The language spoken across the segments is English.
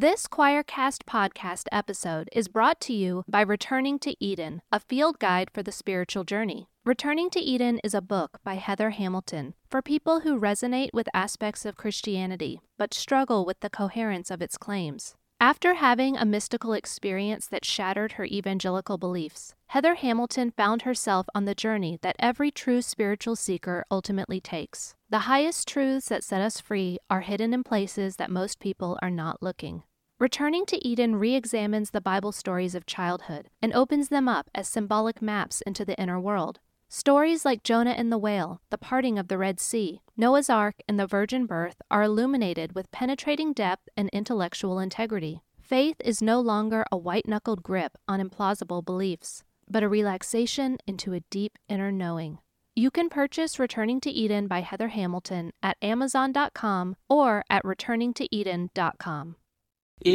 This Quoircast podcast episode is brought to you by Returning to Eden, a field guide for the spiritual journey. Returning to Eden is a book by Heather Hamilton for people who resonate with aspects of Christianity but struggle with the coherence of its claims. After having a mystical experience that shattered her evangelical beliefs, Heather Hamilton found herself on the journey that every true spiritual seeker ultimately takes. The highest truths that set us free are hidden in places that most people are not looking. Returning to Eden re examines the Bible stories of childhood and opens them up as symbolic maps into the inner world. Stories like Jonah and the whale, the parting of the Red Sea, Noah's Ark, and the virgin birth are illuminated with penetrating depth and intellectual integrity. Faith is no longer a white knuckled grip on implausible beliefs, but a relaxation into a deep inner knowing. You can purchase Returning to Eden by Heather Hamilton at Amazon.com or at returningtoeden.com. If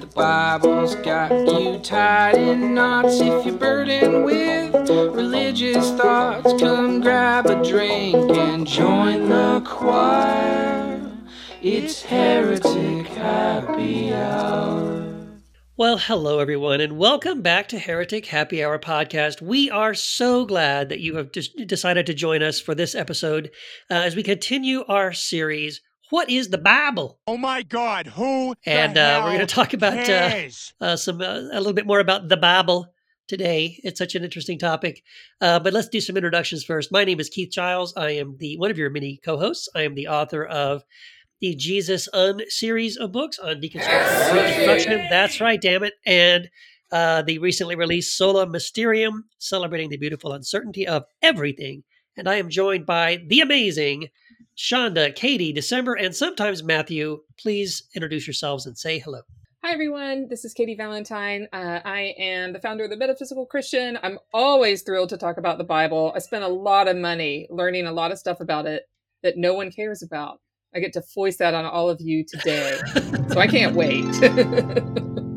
the Bible's got you tied in knots, if you're burdened with religious thoughts, come grab a drink and join the choir. It's Heretic Happy Hour. Well, hello, everyone, and welcome back to Heretic Happy Hour podcast. We are so glad that you have decided to join us for this episode uh, as we continue our series. What is the Bible? Oh my God! Who? And the uh, we're going to talk about uh, uh, some uh, a little bit more about the Bible today. It's such an interesting topic, uh, but let's do some introductions first. My name is Keith Giles. I am the one of your many co-hosts. I am the author of the Jesus Un series of books on deconstruction, and reconstruction. That's right, damn it, and uh, the recently released Sola Mysterium, celebrating the beautiful uncertainty of everything. And I am joined by the amazing Shonda, Katie, December, and sometimes Matthew. Please introduce yourselves and say hello. Hi, everyone. This is Katie Valentine. Uh, I am the founder of the Metaphysical Christian. I'm always thrilled to talk about the Bible. I spent a lot of money learning a lot of stuff about it that no one cares about. I get to voice that on all of you today. so I can't wait.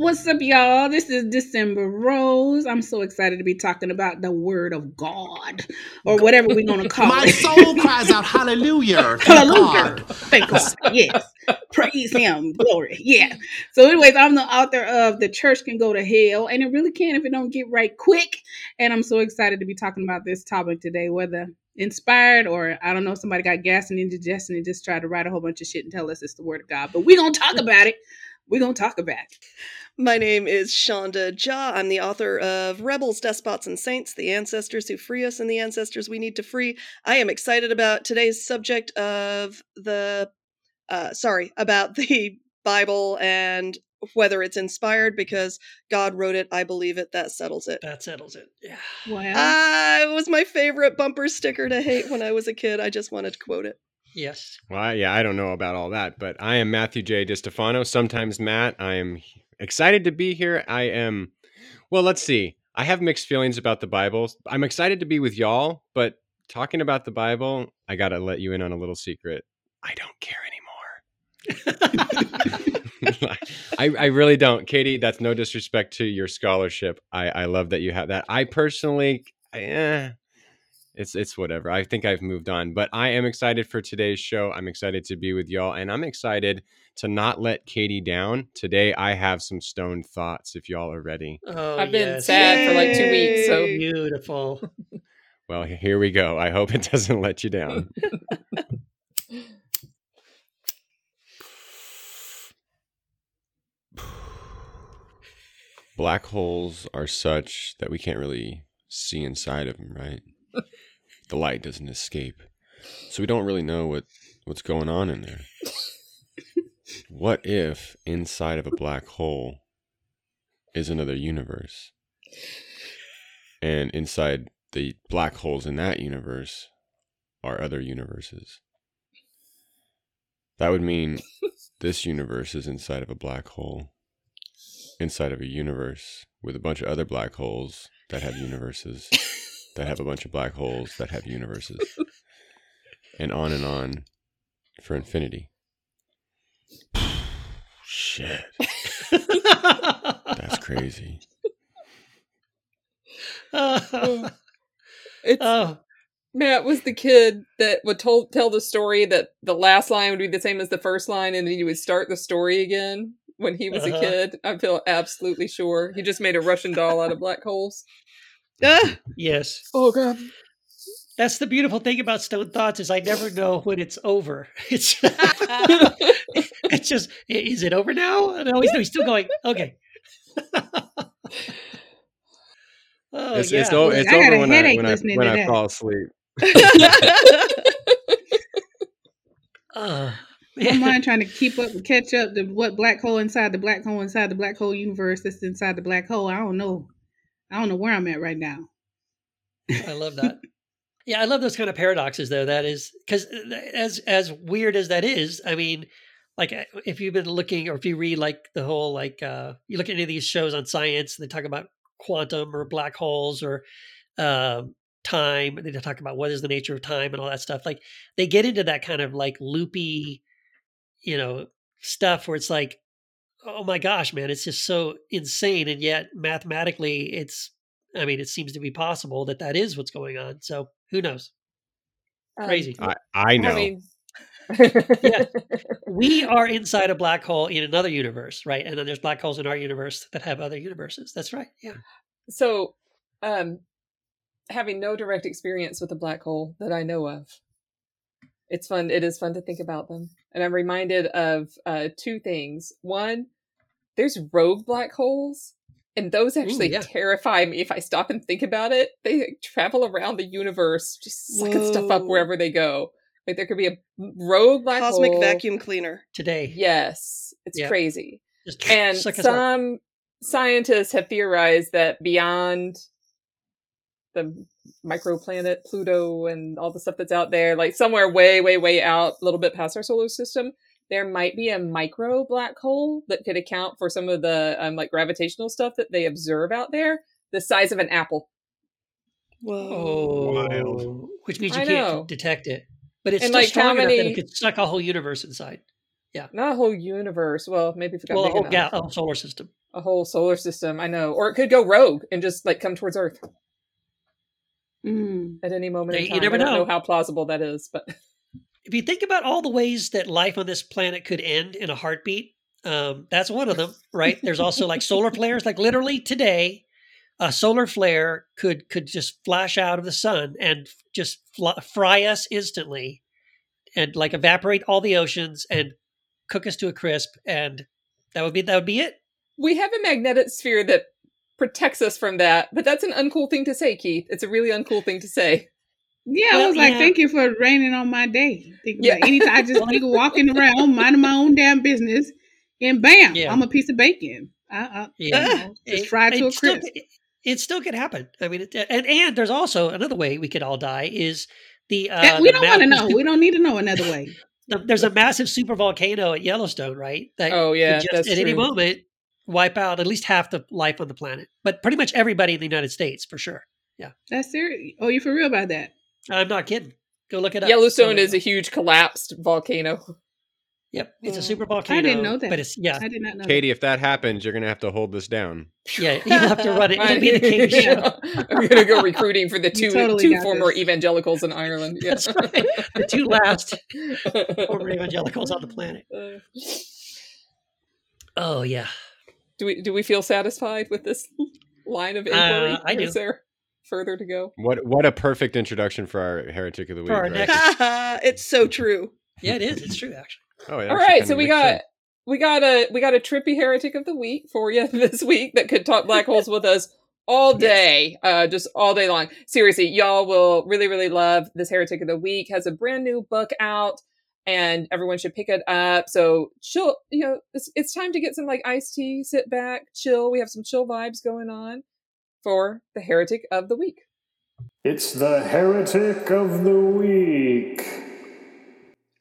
What's up, y'all? This is December Rose. I'm so excited to be talking about the Word of God, or whatever we're going to call My it. My soul cries out hallelujah. Hallelujah. God. Thank God. Yes. Praise Him. Glory. Yeah. So, anyways, I'm the author of The Church Can Go to Hell, and it really can if it don't get right quick. And I'm so excited to be talking about this topic today, whether inspired or I don't know, somebody got gas and indigestion and just tried to write a whole bunch of shit and tell us it's the Word of God. But we're going to talk about it. We're going to talk about it. My name is Shonda Ja. I'm the author of Rebels, Despots, and Saints, the ancestors who free us and the ancestors we need to free. I am excited about today's subject of the, uh, sorry, about the Bible and whether it's inspired because God wrote it. I believe it. That settles it. That settles it. Yeah. Wow. Ah, it was my favorite bumper sticker to hate when I was a kid. I just wanted to quote it. Yes. Well, I- yeah, I don't know about all that, but I am Matthew J. DiStefano, sometimes Matt. I am excited to be here. I am, well, let's see. I have mixed feelings about the Bible. I'm excited to be with y'all, but talking about the Bible, I got to let you in on a little secret. I don't care anymore. I, I really don't. Katie, that's no disrespect to your scholarship. I, I love that you have that. I personally, I, eh, it's it's whatever. I think I've moved on, but I am excited for today's show. I'm excited to be with y'all, and I'm excited to not let Katie down. Today, I have some stoned thoughts. If y'all are ready, Oh, I've been yes. sad for like two weeks. So Beautiful. well, here we go. I hope it doesn't let you down. Black holes are such that we can't really see inside of them, right? The light doesn't escape, so we don't really know what what's going on in there. what if inside of a black hole is another universe? And inside the black holes in that universe are other universes. That would mean this universe is inside of a black hole, inside of a universe with a bunch of other black holes that have universes, that have a bunch of black holes that have universes, and on and on for infinity. Shit. That's crazy. oh, It's oh, Matt was the kid that would told, tell the story that the last line would be the same as the first line, and then he would start the story again when he was Uh-huh. a kid. I feel absolutely sure he just made a Russian doll out of black holes. Ah, Yes. Oh god! That's the beautiful thing about Stone Thoughts is I never know when it's over. It's it's just is it over now? And I always know he's still going. Okay. oh it's yeah. it's, o- it's over when I when I when I fall asleep. Oh, I don't mind trying to keep up catch up to what black hole inside the black hole inside the black hole universe that's inside the black hole. I don't know. I don't know where I'm at right now. I love that. Yeah, I love those kind of paradoxes, though. That is because as as weird as that is, I mean, like uh, if you've been looking or if you read like the whole like uh you look at any of these shows on science, and they talk about quantum or black holes or um time. They talk about what is the nature of time and all that stuff. Like they get into that kind of like loopy, you know, stuff where it's like, oh my gosh, man, it's just so insane, and yet mathematically, it's. I mean, it seems to be possible that that is what's going on. So who knows? Um, Crazy. I I know. I mean, Yeah. we are inside a black hole in another universe, right? And then there's black holes in our universe that have other universes. That's right. Yeah. so, um, having no direct experience with a black hole that I know of, it's fun. It is fun to think about them, and I'm reminded of uh, two things. One, there's rogue black holes, and those actually yeah. terrify me if I stop and think about it. They like, travel around the universe, just sucking stuff up wherever they go. Like there could be a rogue black Cosmic hole. vacuum cleaner. Today. Yes, it's Yeah. crazy. Just And suck us up. some scientists have theorized that beyond the microplanet Pluto and all the stuff that's out there, like somewhere way, way, way out, a little bit past our solar system, there might be a micro black hole that could account for some of the um, like gravitational stuff that they observe out there, the size of an apple. Whoa. Wild. which means you I can't know. detect it, but it's And, still like, how strong enough that many- it could suck a whole universe inside. Yeah, not a whole universe. Well, maybe if it got Well, a whole, enough. ga- a whole solar system. a whole solar system. I know, or it could go rogue and just like come towards Earth Mm. at any moment. in You- you never I don't know. know how plausible that is, but If you think about all the ways that life on this planet could end in a heartbeat, um, that's one of them, right? There's also like solar flares. Like literally today, a solar flare could could just flash out of the sun and just fl- fry us instantly, and like evaporate all the oceans and cook us to a crisp, and that would be that would be it. we have a magnetic sphere that protects us from that. But that's an uncool thing to say, Keith. It's a really uncool thing to say. Yeah, I was like, yeah. thank you for raining on my day. Thinking Yeah. about anytime I just be walking around, minding my own damn business, and bam, Yeah. I'm a piece of bacon. Uh, uh, Yeah. you know, just fried to a it still- crisp. it, it still could happen. I mean, it, and and there's also another way we could all die is the uh, That- we the don't want to know. We don't need to know another way. there's a massive super volcano at Yellowstone, right? That Oh, could yeah, just that's at any moment wipe out at least half the life on the planet, but pretty much everybody in the United States for sure. Yeah. That's serious. Oh, you for real about that? I'm not kidding. Go look it up. Yellowstone Go- is a huge collapsed volcano. yep, it's a Oh. super volcano. I didn't know that. but it's yeah, I did not know. Katie, if that happens, you're gonna have to hold this down. yeah. You'll have to run it. It'll be the Katie show. I'm gonna go recruiting for the two totally two former this. evangelicals in Ireland. Yeah. That's right. The two last former evangelicals on the planet. Uh, Oh yeah. Do we do we feel satisfied with this line of inquiry? Uh, I Or do. Is there further to go? What what a perfect introduction for our heretic of the week. For our right? next- it's so true. Yeah, it is. It's true, actually. Oh, it All actually right, kinda so we got sense. we got a we got a trippy heretic of the week for you this week that could talk black holes with us all day, uh, just all day long. Seriously, y'all will really really love this heretic of the week. Has a brand new book out, and everyone should pick it up. So chill, you know, it's it's time to get some like iced tea, sit back, chill. We have some chill vibes going on for the heretic of the week. It's the Heretic of the Week.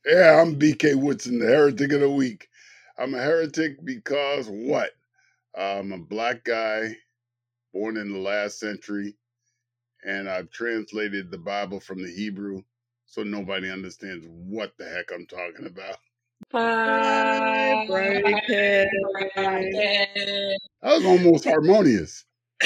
Yeah, I'm BK Woodson, the heretic of the week. I'm a heretic because what? I'm a black guy born in the last century, and I've translated the Bible from the Hebrew so nobody understands what the heck I'm talking about. Bye. That was almost harmonious.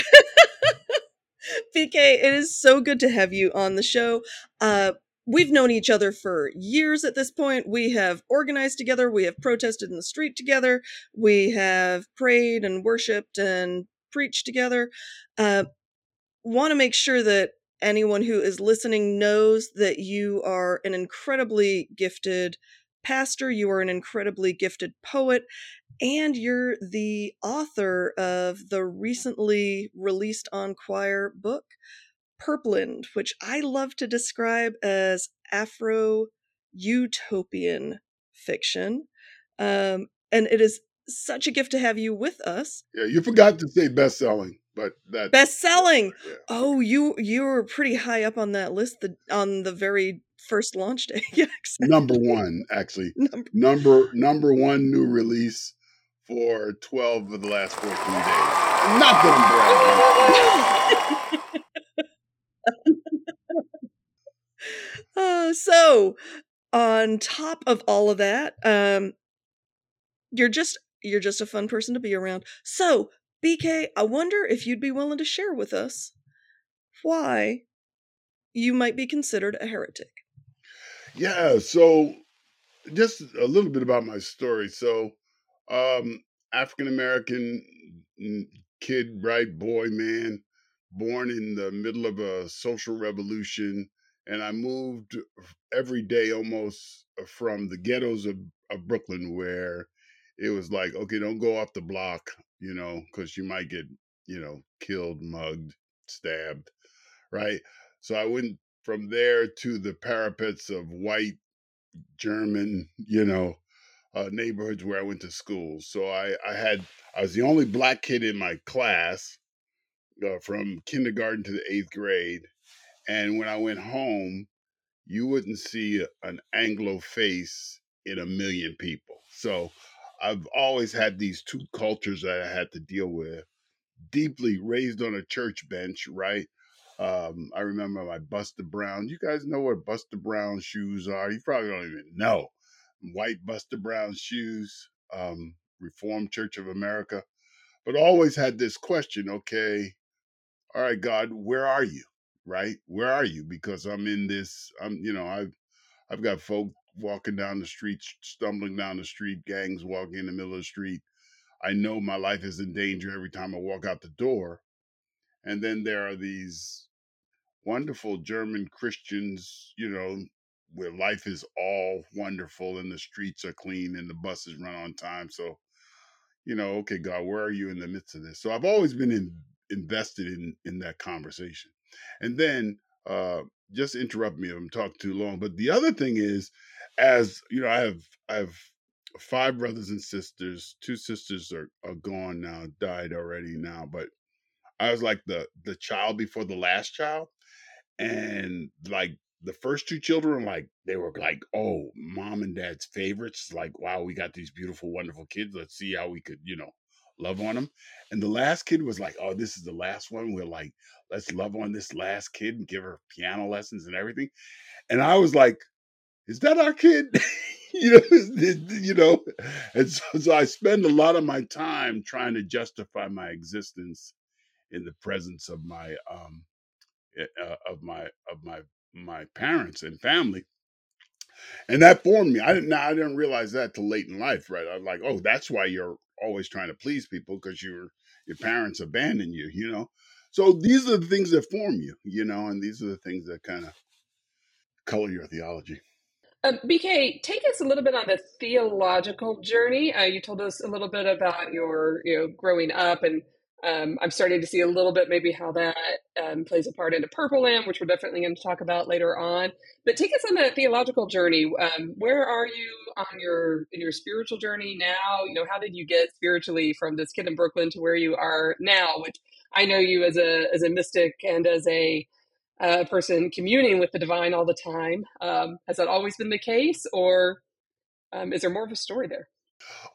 BK, it is so good to have you on the show. Uh, we've known each other for years at this point. We have organized together, we have protested in the street together, we have prayed and worshiped and preached together. Uh, Want to make sure that anyone who is listening knows that you are an incredibly gifted pastor, you are an incredibly gifted poet, and you're the author of the recently released on Quoir book, Purpland, which I love to describe as Afro utopian fiction. Um, and it is such a gift to have you with us. Yeah, you forgot to say best selling, but that Best selling. Yeah. Oh, you you were pretty high up on that list the, on the very first launch day. yeah, exactly. number one actually. Number- Number number one new release for twelve of the last fourteen days. Not that I'm bragging. Uh, so, on top of all of that, um, you're just you're just a fun person to be around. So, BK, I wonder if you'd be willing to share with us why you might be considered a heretic. Yeah, so just a little bit about my story. So, um, African American kid, bright boy, man, born in the middle of a social revolution, and I moved every day almost from the ghettos of, of Brooklyn, where it was like, okay, don't go off the block, you know, because you might get, you know, killed, mugged, stabbed, right? So I went from there to the parapets of white German, you know, uh, neighborhoods where I went to school. So I, I had, I was the only black kid in my class uh, from kindergarten to the eighth grade. And when I went home, you wouldn't see an Anglo face in a million people. So I've always had these two cultures that I had to deal with. Deeply raised on a church bench, right? Um, I remember my Buster Brown. You guys know what Buster Brown shoes are? You probably don't even know. White Buster Brown shoes, um, Reformed Church of America. But always had this question, okay, all right, God, where are you? Right? Where are you? Because I'm in this, I'm, you know, I've I've got folk walking down the street, stumbling down the street, gangs walking in the middle of the street. I know my life is in danger every time I walk out the door. And then there are these wonderful German Christians, you know, where life is all wonderful and the streets are clean and the buses run on time. So, you know, okay, God, where are you in the midst of this? So I've always been in, invested in in that conversation. And then uh just interrupt me if I'm talking too long. But the other thing is, as you know, I have I have five brothers and sisters. Two sisters are, are gone now, died already now, but I was like the the child before the last child. And like the first two children, like they were like, oh, mom and dad's favorites. Like, wow, we got these beautiful, wonderful kids. Let's see how we could, you know, love on them. And the last kid was like, oh, this is the last one. We're like, let's love on this last kid and give her piano lessons and everything. And I was like, is that our kid? you know, you know. And so, so I spend a lot of my time trying to justify my existence in the presence of my um eh, uh, of my of my my parents and family and that formed me i didn't i didn't realize that till late in life right i was like oh that's why you're always trying to please people because your your parents abandon you you know so these are the things that form you you know and these are the things that kind of color your theology Uh, BK, take us a little bit on the theological journey. Uh, you told us a little bit about your, you know, growing up, and um, I'm starting to see a little bit maybe how that um, plays a part into Purpland, which we're definitely going to talk about later on. But take us on that theological journey. Um, where are you on your in your spiritual journey now? You know, how did you get spiritually from this kid in Brooklyn to where you are now? Which I know you as a as a mystic and as a uh, person communing with the divine all the time. Um, has that always been the case, or um, is there more of a story there?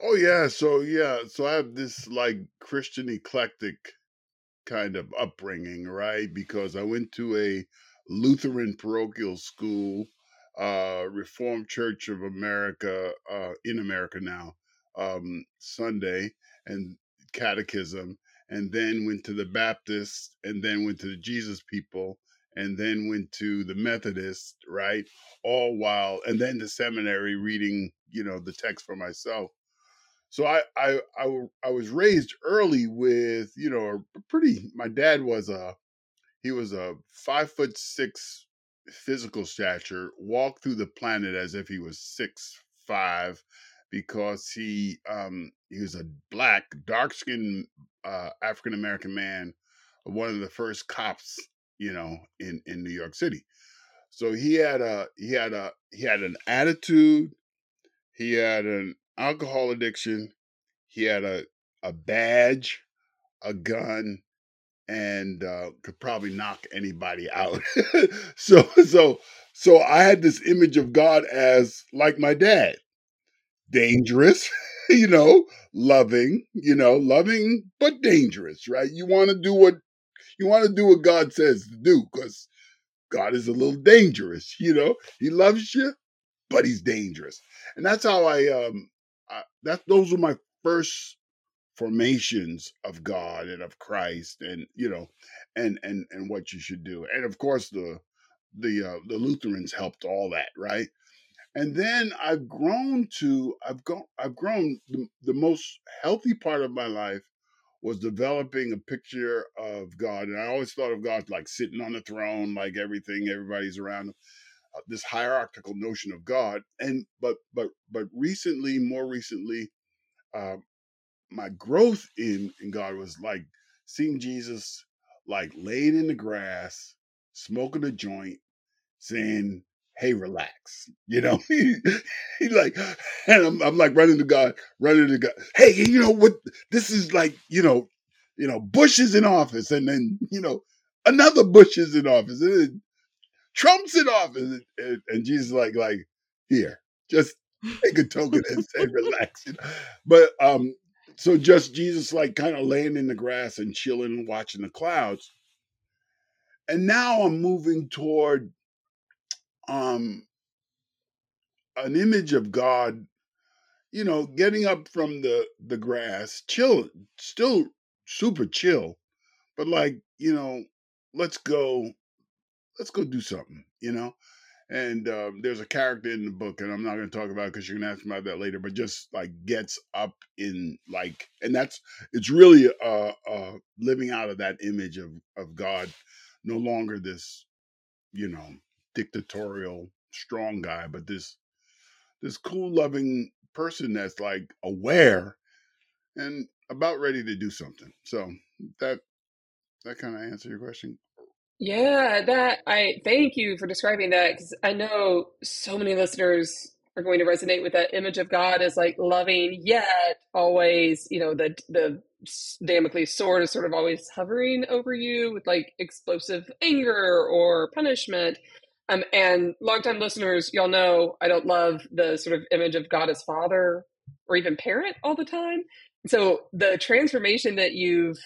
oh yeah so yeah so i have this like christian eclectic kind of upbringing right because i went to a lutheran parochial school uh reformed church of america uh in america now um sunday and catechism and then went to the Baptist, and then went to the Jesus people, and then went to the Methodist, right? All while, and then the seminary reading, you know, the text for myself. So I, I, I, I was raised early with, you know, a pretty. My dad was a, he was a five foot six physical stature, walked through the planet as if he was six five, because he, um, he was a black, dark skinned uh, African American man, one of the first cops, you know, in in New York City. So he had a he had a he had an attitude, he had an alcohol addiction, he had a a badge, a gun, and uh, could probably knock anybody out. so so so I had this image of God as like my dad, dangerous, you know, loving, you know, loving but dangerous, right? You want to do what you want to do what God says to do because God is a little dangerous, you know. He loves you, but he's dangerous, and that's how I um I, that those were my first formations of God and of Christ, and you know, and and and what you should do, and of course the the uh, the Lutherans helped all that, right? And then I've grown to I've gone I've grown the, the most healthy part of my life was developing a picture of God, and I always thought of God like sitting on the throne, like everything, everybody's around him. Uh, this hierarchical notion of God, and but but but recently, more recently, uh, my growth in in God was like seeing Jesus like laying in the grass, smoking a joint, saying, "Hey, relax," you know. he, like, and I'm, I'm like running to God, running to God. Hey, you know what? This is like, you know, you know, Bush is in office, and then you know another Bush is in office, and then Trump's in office, and, and, Jesus like, like here, just take a token and say relax. But um, so just Jesus like kind of laying in the grass and chilling and watching the clouds. And now I'm moving toward um an image of God, you know, getting up from the the grass, chill, still super chill, but like, you know, let's go, let's go do something, you know. And um, there's a character in the book, and I'm not going to talk about it because you're going to ask me about that later. But just like gets up in like, and that's it's really uh, uh, living out of that image of of God, no longer this, you know, dictatorial strong guy, but this this cool, loving person that's like aware and about ready to do something. So that that kind of answer your question. Yeah, that I thank you for describing that because I know so many listeners are going to resonate with that image of God as like loving, yet always, you know, the the Damocles sword is sort of always hovering over you with like explosive anger or punishment. Um, and longtime listeners, y'all know I don't love the sort of image of God as father or even parent all the time. So the transformation that you've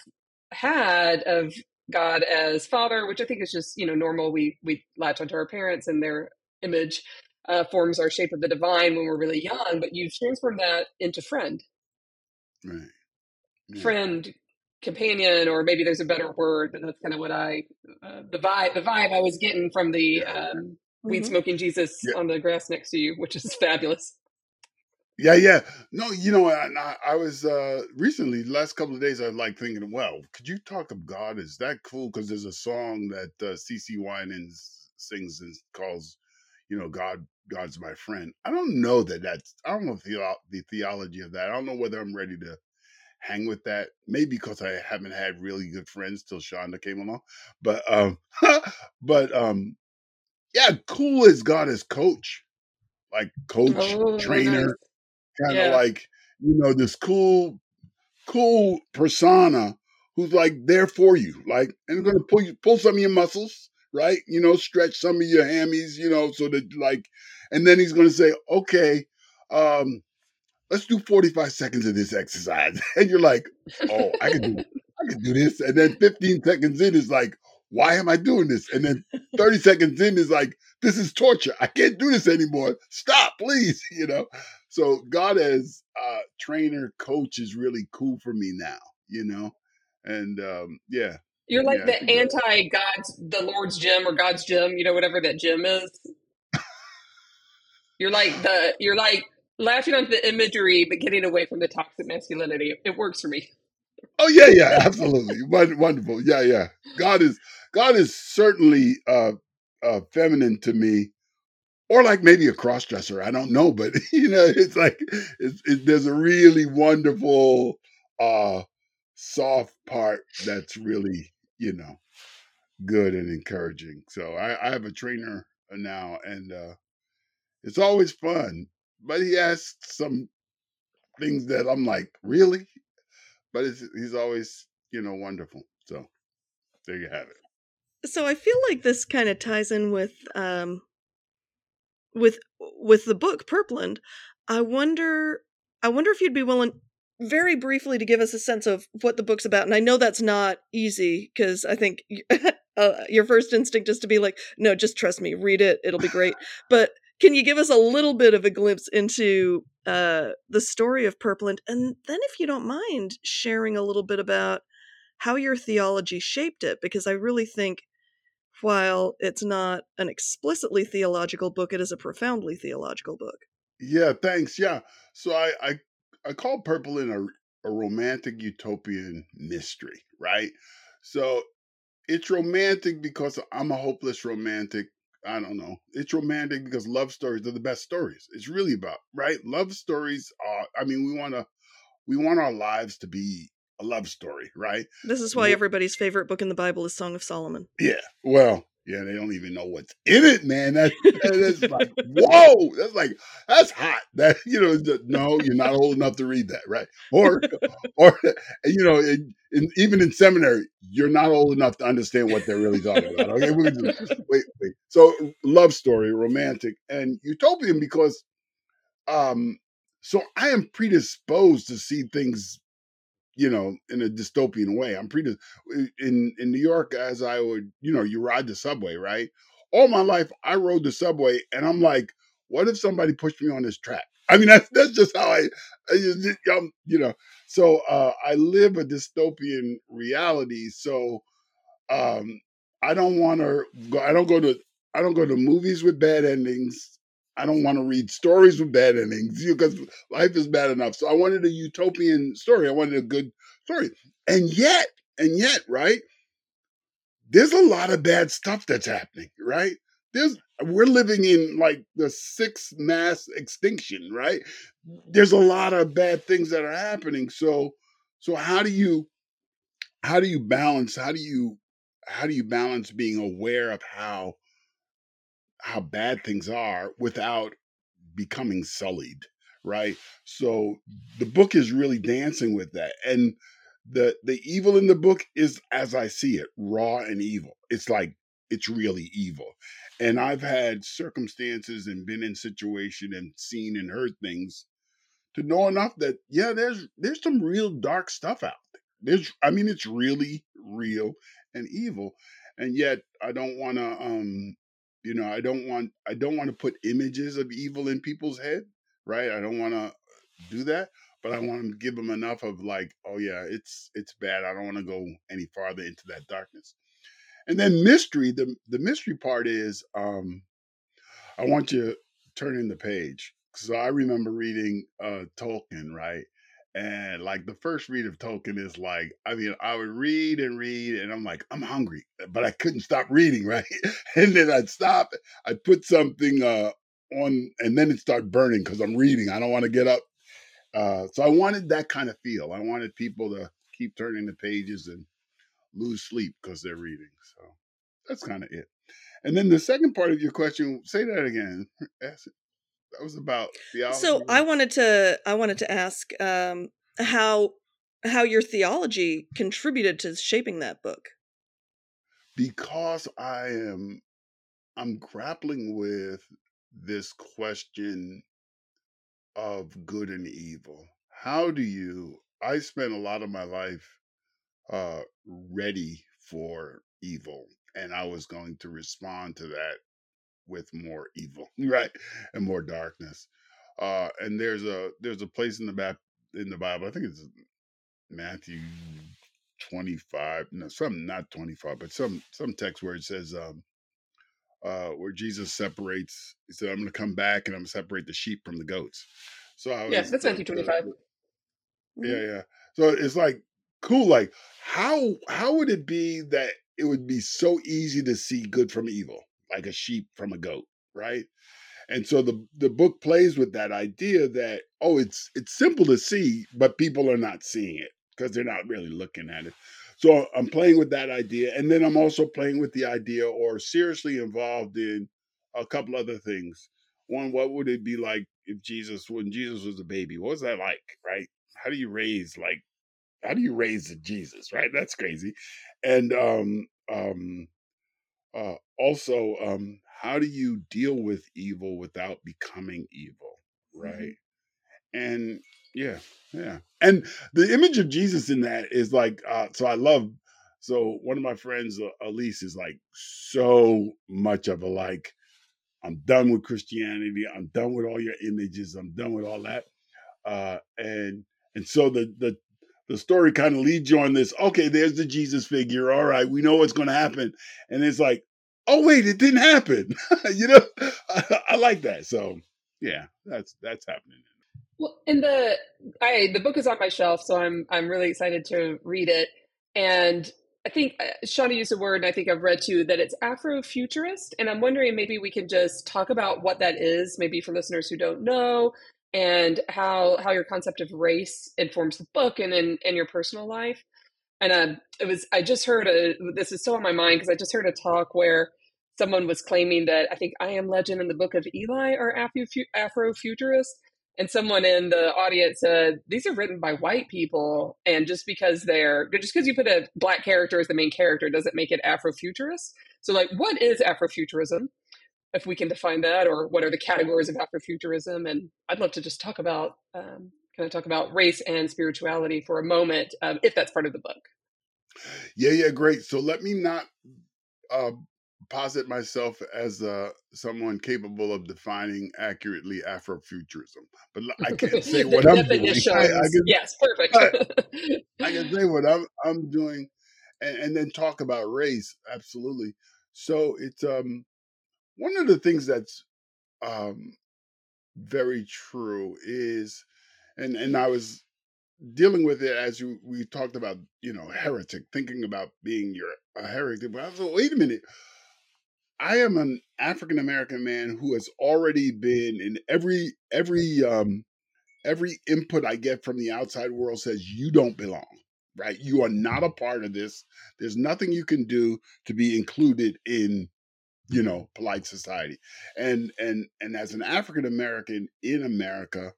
had of God as father, which I think is just, you know, normal. We we latch onto our parents and their image uh, forms our shape of the divine when we're really young, but you've transformed that into friend. Right. Yeah. Friend, companion, or maybe there's a better word, but that's kind of what I uh, the vibe the vibe I was getting from the um, weed Mhm. smoking Jesus Yeah. on the grass next to you, which is fabulous. Yeah, yeah. No, you know, I, I, I was uh recently, last couple of days, I was like thinking, well, could you talk of God? Is that cool? Because there's a song that uh, CeCe Winans sings and calls, you know, God, God's my friend. I don't know that that's, I don't know the, the theology of that. I don't know whether I'm ready to hang with that. Maybe because I haven't had really good friends till Shonda came along. But, um, but, um, yeah, cool as God as coach, like coach, Oh, trainer nice. kind of Yeah. like you know this cool cool persona who's like there for you like and gonna pull you pull some of your muscles right you know stretch some of your hammies you know so that like and then he's gonna say okay um let's do 45 seconds of this exercise. And you're like oh i can do i can do this. And then 15 seconds in is like why am i doing this? And then 30 seconds in is like this is torture. I can't do this anymore. Stop please. You know? So god as uh trainer coach is really cool for me now you know? And um, yeah, You're like yeah, the anti God's, the Lord's gym or God's gym, you know, whatever that gym is. You're like the, you're like latching onto the imagery, but getting away from the toxic masculinity. It works for me. Oh yeah, yeah, absolutely, wonderful. Yeah, yeah. God is God is certainly uh, uh, feminine to me, or like maybe a cross dresser. I don't know, but you know, it's like it's, it, there's a really wonderful uh, soft part that's really you know good and encouraging. So I, I have a trainer now, and uh, it's always fun. But he asks some things that I'm like, really? But he's always, you know, wonderful. So there you have it. So I feel like this kind of ties in with um with with the book Purpland. I wonder I wonder if you'd be willing very briefly to give us a sense of what the book's about. And I know that's not easy because I think uh, your first instinct is to be like, no, just trust me, read it, it'll be great. but can you give us a little bit of a glimpse into uh, the story of Purpland? And then, if you don't mind, sharing a little bit about how your theology shaped it, because I really think while it's not an explicitly theological book, it is a profoundly theological book. Yeah, thanks. Yeah. So I I, I call Purpland a, a romantic utopian mystery, right? So it's romantic because I'm a hopeless romantic. I don't know. It's romantic because love stories are the best stories. It's really about, right? Love stories are I mean, we want to we want our lives to be a love story, right? This is why everybody's favorite book in the Bible is Song of Solomon. Yeah. Well, yeah, they don't even know what's in it, man. That's that's like whoa. That's like that's hot. That you know, no, you're not old enough to read that, right? Or or you know, in, in, even in seminary, you're not old enough to understand what they're really talking about. Okay, just, wait, wait. So love story, romantic, and utopian because um so I am predisposed to see things you know, in a dystopian way. I'm pretty in in New York as I would, you know, you ride the subway, right? All my life I rode the subway and I'm like, what if somebody pushed me on this track? I mean, that's that's just how I, I just, um, you know. So uh, I live a dystopian reality. So um, I don't want to go. I don't go to. I don't go to movies with bad endings. I don't want to read stories with bad endings because life is bad enough. So I wanted a utopian story. I wanted a good story. And yet, and yet, right? There's a lot of bad stuff that's happening, right? There's we're living in like the sixth mass extinction, right? There's a lot of bad things that are happening. So so how do you how do you balance how do you how do you balance being aware of how how bad things are without becoming sullied right? So the book is really dancing with that and the the evil in the book is as i see it raw and evil. It's like it's really evil. And i've had circumstances and been in situation and seen and heard things to know enough that yeah there's there's some real dark stuff out there. There's i mean it's really real and evil and yet i don't want to um you know i don't want i don't want to put images of evil in people's head right? I don't want to do that but i want to give them enough of like oh yeah it's it's bad i don't want to go any farther into that darkness. And then mystery the the mystery part is um i want you to turn in the page. So i remember reading uh tolkien right and like the first read of Tolkien is like, I mean, I would read and read, and I'm like, I'm hungry, but I couldn't stop reading, right? And then I'd stop, I'd put something uh, on, and then it started burning because I'm reading. I don't want to get up. Uh, so I wanted that kind of feel. I wanted people to keep turning the pages and lose sleep because they're reading. So that's kind of it. And then the second part of your question, say that again. Ask it. That was about theology. So I wanted to I wanted to ask um, how how your theology contributed to shaping that book. because I am I'm grappling with this question of good and evil. How do you I spent a lot of my life uh ready for evil and I was going to respond to that with more evil, right? And more darkness. Uh and there's a there's a place in the map in the Bible, I think it's Matthew 25, no, some not 25, but some some text where it says um uh where Jesus separates, he said, I'm gonna come back and I'm gonna separate the sheep from the goats. So I was Yes, that's the, Matthew the, 25. the- yeah, yeah. So it's like cool, like how how would it be that it would be so easy to see good from evil, like a sheep from a goat, right? And so the the book plays with that idea that oh, it's it's simple to see, but people are not seeing it because they're not really looking at it. So I'm playing with that idea, and then I'm also playing with the idea, or seriously involved in a couple other things. One, what would it be like if Jesus, when Jesus was a baby, what was that like, right? How do you raise like, how do you raise a Jesus, right? That's crazy. And um, um, uh, also, um, how do you deal with evil without becoming evil, right? And yeah, yeah. And the image of Jesus in that is like, uh, so I love, so one of my friends, uh, Elise, is like so much of a like, I'm done with Christianity. I'm done with all your images. I'm done with all that. Uh, and and so the the the story kind of leads you on this. Okay, there's the Jesus figure. All right, we know what's going to happen. And it's like, oh wait, it didn't happen. you know, I, I like that. So yeah, that's that's happening. Well, and the I the book is on my shelf, so I'm I'm really excited to read it. And I think uh, Shauna used a word, and I think I've read too, that it's Afrofuturist. And I'm wondering maybe we can just talk about what that is, maybe for listeners who don't know, and how how your concept of race informs the book and in, in your personal life. And uh, it was I just heard a this is so on my mind because I just heard a talk where someone was claiming that I think I Am Legend and the Book of Eli are Afro Afrofuturist, and someone in the audience said these are written by white people, and just because they're just because you put a black character as the main character doesn't make it Afrofuturist. So, like, what is Afrofuturism? If we can define that, or what are the categories of Afrofuturism? And I'd love to just talk about um, kind of talk about race and spirituality for a moment, um, if that's part of the book. Yeah, yeah, great. So let me not uh, posit myself as uh, someone capable of defining accurately Afrofuturism, but I can't say what I'm doing. I, I can, Yes, perfect. I, I can say what I'm I'm doing, and, and then talk about race. Absolutely. So it's um one of the things that's um very true is, and and I was dealing with it as you, we talked about, you know, heretic, thinking about being your a heretic. But I was like, wait a minute. I am an African American man who has already been in every every um every input I get from the outside world says you don't belong. Right? You are not a part of this. There's nothing you can do to be included in you know polite society. And and and as an african american in america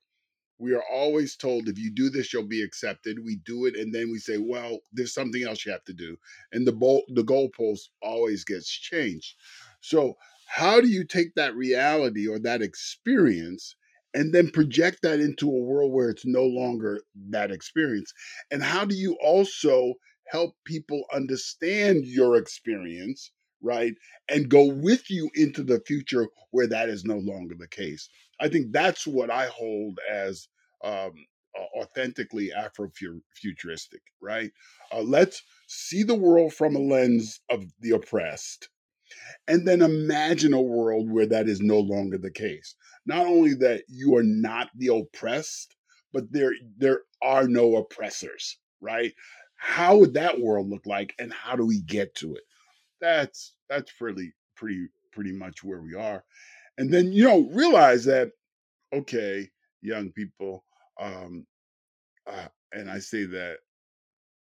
we are always told if you do this you'll be accepted. We do it and then we say well there's something else you have to do. And the ball the goalpost always gets changed. So how do you take that reality or that experience and then project that into a world where it's no longer that experience? And how do you also help people understand your experience right and go with you into the future where that is no longer the case. I think that's what i hold as um, uh, authentically afrofuturistic right? Uh, let's see the world from a lens of the oppressed and then imagine a world where that is no longer the case. Not only that you are not the oppressed but there there are no oppressors right? How would that world look like and how do we get to it that's that's pretty pretty pretty much where we are. And then you know realize that okay young people um uh, and i say that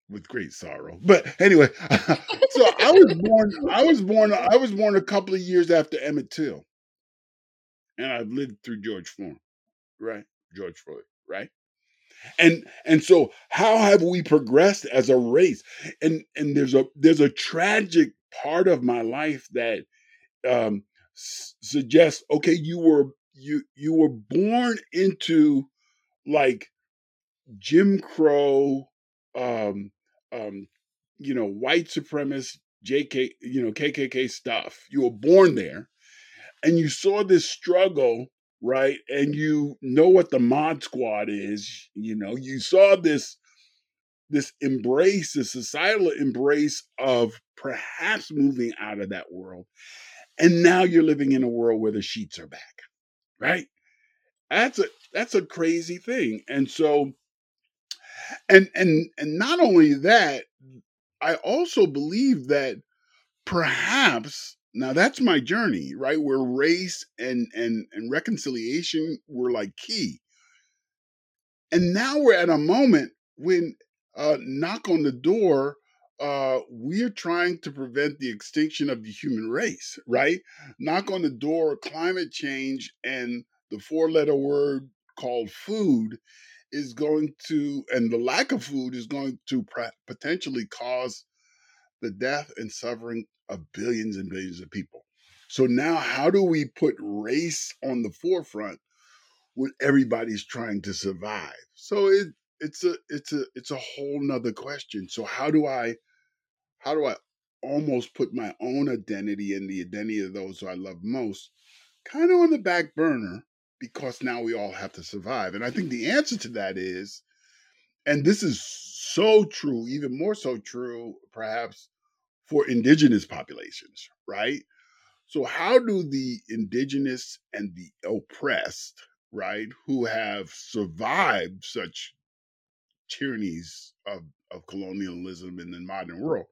with great sorrow but anyway so i was born i was born i was born a couple of years after emmett till. And i've lived through george floyd right? George floyd right? And and so how have we progressed as a race? And and there's a there's a tragic part of my life that um s- suggests okay you were you you were born into like jim crow um um you know white supremacist jk you know kkk stuff. You were born there and you saw this struggle right and you know what the mod squad is you know? You saw this this embrace, this societal embrace of perhaps moving out of that world. And now you're living in a world where the sheets are back, right? That's a that's a crazy thing. And so and and and not only that, I also believe that perhaps now that's my journey, right? Where race and and and reconciliation were like key. And now we're at a moment when uh knock on the door uh we're trying to prevent the extinction of the human race, right? Knock on the door climate change and the four letter word called food is going to and the lack of food is going to potentially cause the death and suffering of billions and billions of people. So now how do we put race on the forefront when everybody's trying to survive? So it it's a it's a it's a whole nother question. So how do I how do I almost put my own identity and the identity of those who I love most kind of on the back burner because now we all have to survive? And I think the answer to that is, and this is so true, even more so true, perhaps for indigenous populations, right? So, how do the indigenous and the oppressed, right, who have survived such tyrannies of, of colonialism in the modern world,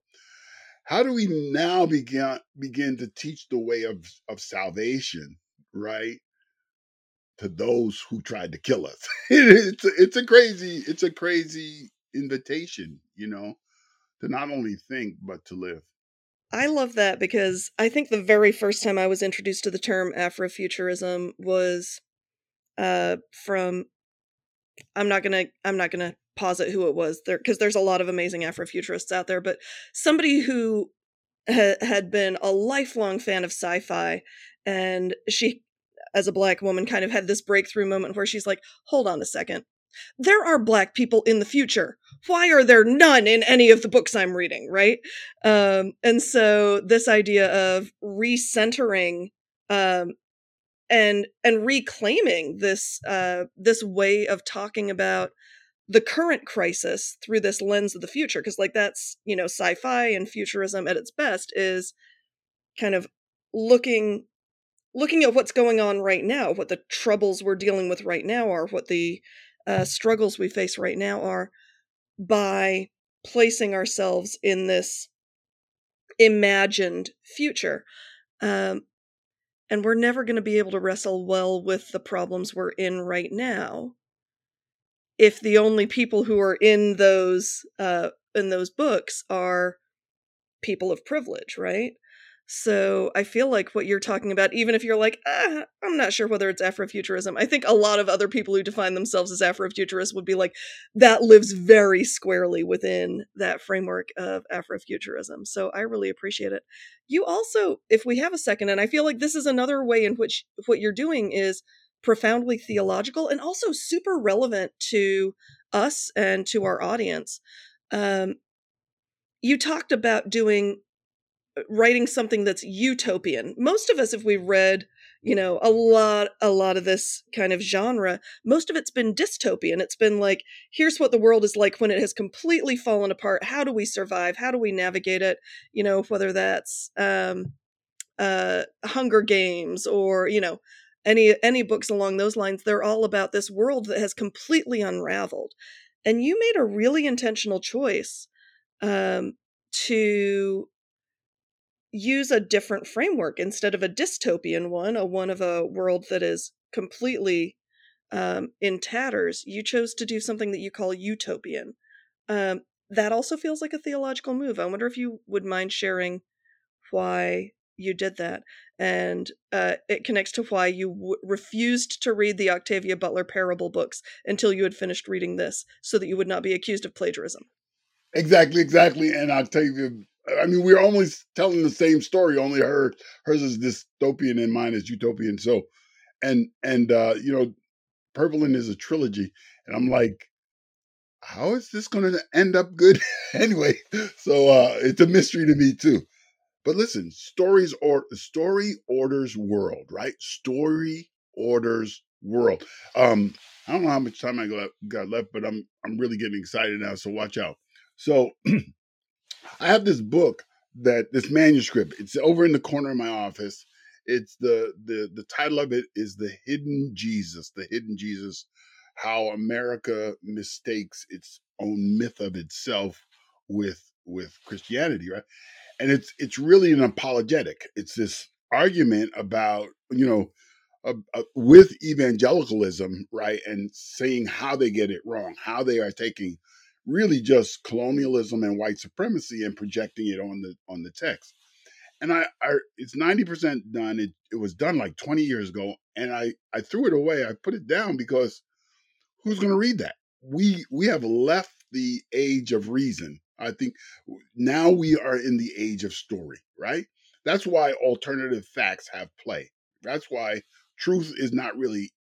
how do we now begin begin to teach the way of, of salvation, right, to those who tried to kill us? it's it's a crazy it's a crazy invitation, you know, to not only think but to live. I love that because I think the very first time I was introduced to the term Afrofuturism was uh, from I'm not gonna I'm not gonna posit who it was there because there's a lot of amazing Afrofuturists out there, but somebody who ha- had been a lifelong fan of sci-fi, and she, as a black woman, kind of had this breakthrough moment where she's like, "Hold on a second, there are black people in the future. Why are there none in any of the books I'm reading, right? Um, and so this idea of recentering um, and and reclaiming this uh, this way of talking about the current crisis through this lens of the future, because like that's you know sci-fi and futurism at its best is kind of looking looking at what's going on right now, what the troubles we're dealing with right now are, what the uh, struggles we face right now are by placing ourselves in this imagined future. Um, and we're never going to be able to wrestle well with the problems we're in right now if the only people who are in those uh, in those books are people of privilege, right? So I feel like what you're talking about, even if you're like, ah, I'm not sure whether it's Afrofuturism, I think a lot of other people who define themselves as Afrofuturists would be like, that lives very squarely within that framework of Afrofuturism. So I really appreciate it. You also, if we have a second, and I feel like this is another way in which what you're doing is profoundly theological and also super relevant to us and to our audience. Um, you talked about doing writing something that's utopian. Most of us, if we've read, you know, a lot, a lot of this kind of genre, most of it's been dystopian. It's been like, here's what the world is like when it has completely fallen apart. How do we survive? How do we navigate it? You know, whether that's um, uh, Hunger Games or you know, any any books along those lines. They're all about this world that has completely unraveled, and you made a really intentional choice um, to use a different framework instead of a dystopian one, a one of a world that is completely um, in tatters. You chose to do something that you call utopian. Um, that also feels like a theological move. I wonder if you would mind sharing why you did that. And uh, it connects to why you w- refused to read the Octavia Butler parable books until you had finished reading this, so that you would not be accused of plagiarism. Exactly, exactly. And Octavia I mean, we're almost telling the same story. Only her hers is dystopian and mine is utopian. So, and and uh, you know, Purple is a trilogy, and I'm like, how is this going to end up good anyway? So uh, it's a mystery to me too. But listen, stories or story orders world, right? Story orders world. Um, I don't know how much time I got, got left, but I'm I'm really getting excited now. So watch out. So I have this book that this manuscript. It's over in the corner of my office. It's the the the title of it is the Hidden Jesus, the Hidden Jesus, how America mistakes its own myth of itself with with Christianity, right? And it's it's really an apologetic. It's this argument about you know uh, uh, with evangelicalism, right, and saying how they get it wrong, how they are taking really just colonialism and white supremacy and projecting it on the on the text. And I, I it's ninety percent done. It it was done like twenty years ago, and I I threw it away. I put it down because who's going to read that? We we have left the age of reason. I think now we are in the age of story, right? That's why alternative facts have play. That's why truth is not really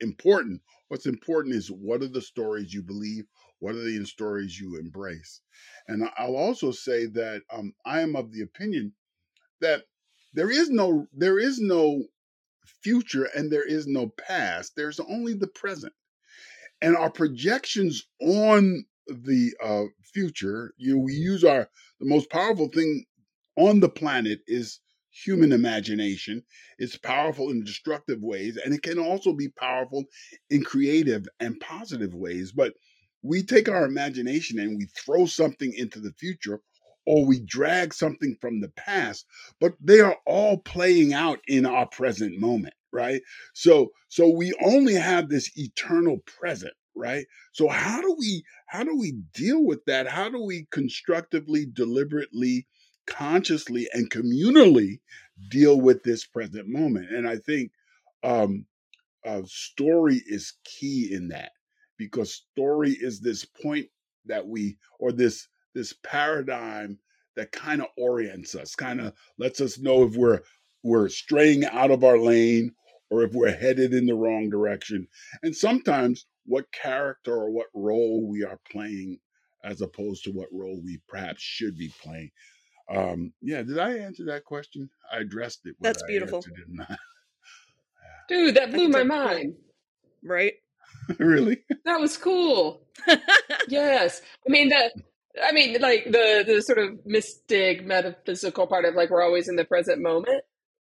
important. What's important is what are the stories you believe? What are the stories you embrace? And I'll also say that um, I am of the opinion that there is no there is no future and there is no past. There's only the present, and our projections on the uh, future. You know, we use our the most powerful thing on the planet is human imagination. It's powerful in destructive ways, and it can also be powerful in creative and positive ways. But we take our imagination and we throw something into the future or we drag something from the past but they are all playing out in our present moment right so so we only have this eternal present right? So how do we how do we deal with that? How do we constructively deliberately consciously and communally deal with this present moment? And i think um uh, story is key in that because story is this point that we or this this paradigm that kind of orients us kind of lets us know if we're we're straying out of our lane or if we're headed in the wrong direction. And sometimes what character or what role we are playing as opposed to what role we perhaps should be playing um yeah did i answer that question i addressed it that's beautiful dude that blew my mind right really? That was cool. yes. I mean that I mean like the the sort of mystic metaphysical part of like we're always in the present moment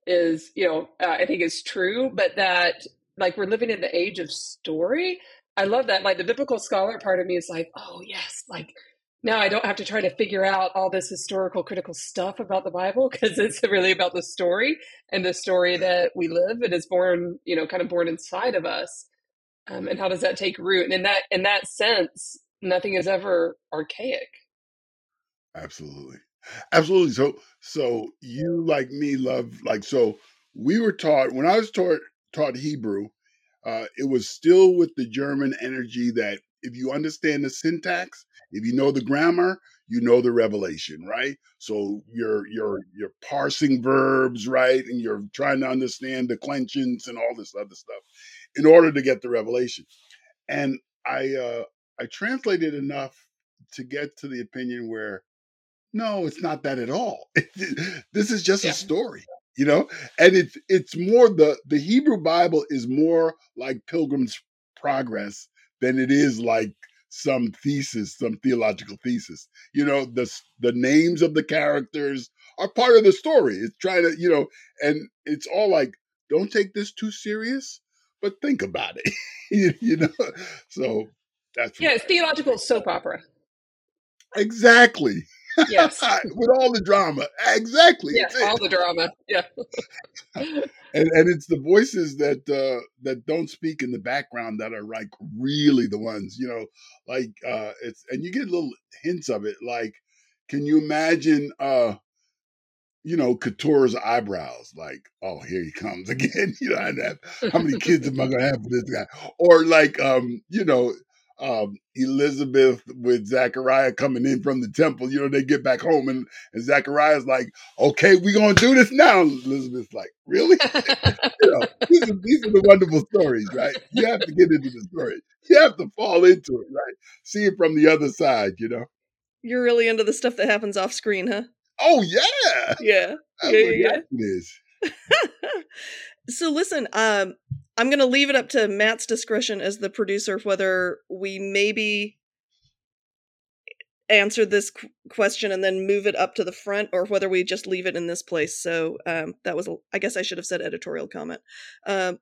is, you know, uh, I think is true, but that like we're living in the age of story. I love that. Like the biblical scholar part of me is like, "Oh, yes, like now I don't have to try to figure out all this historical critical stuff about the Bible because it's really about the story and the story that we live. It is born, you know, kind of born inside of us um, and how does that take root and in that in that sense nothing is ever archaic absolutely absolutely so so you like me love like so we were taught when i was taught taught hebrew uh, it was still with the german energy that if you understand the syntax if you know the grammar you know the revelation right so you're you're you're parsing verbs right and you're trying to understand declensions and all this other stuff in order to get the revelation. And I uh, I translated enough to get to the opinion where no, it's not that at all. this is just yeah. a story, you know. And it's it's more the the Hebrew Bible is more like Pilgrim's Progress than it is like some thesis, some theological thesis. You know, the the names of the characters are part of the story. It's trying to, you know, and it's all like, don't take this too serious but think about it. you, you, know, so that's yeah, it's theological soap opera. Exactly. Yes, with all the drama. Exactly. Yes, all the drama. Yeah. and and it's the voices that uh that don't speak in the background that are like really the ones you know like uh it's and you get little hints of it like can you imagine uh you know, Couture's eyebrows, like, oh, here he comes again. You know, have, how many kids am I gonna have for this guy? Or like, um, you know, um, Elizabeth with Zachariah coming in from the temple. You know, they get back home and, and Zachariah's like, okay, we're gonna do this now. Elizabeth's like, really? you know, these are, these are the wonderful stories, right? You have to get into the story. You have to fall into it, right? See it from the other side, you know. You're really into the stuff that happens off screen, huh? Oh yeah. Yeah. That's yeah, yeah, It is. so listen, um, I'm gonna leave it up to Matt's discretion as the producer whether we maybe answer this qu- question and then move it up to the front, or whether we just leave it in this place. So um, that was, I guess, I should have said editorial comment. Um,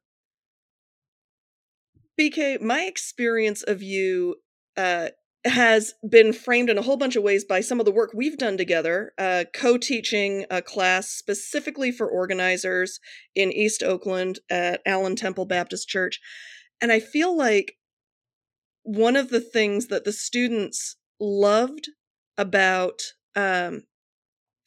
BK, my experience of you uh, has been framed in a whole bunch of ways by some of the work we've done together, uh, co teaching a class specifically for organizers in East Oakland at Allen Temple Baptist Church. And I feel like one of the things that the students loved about um,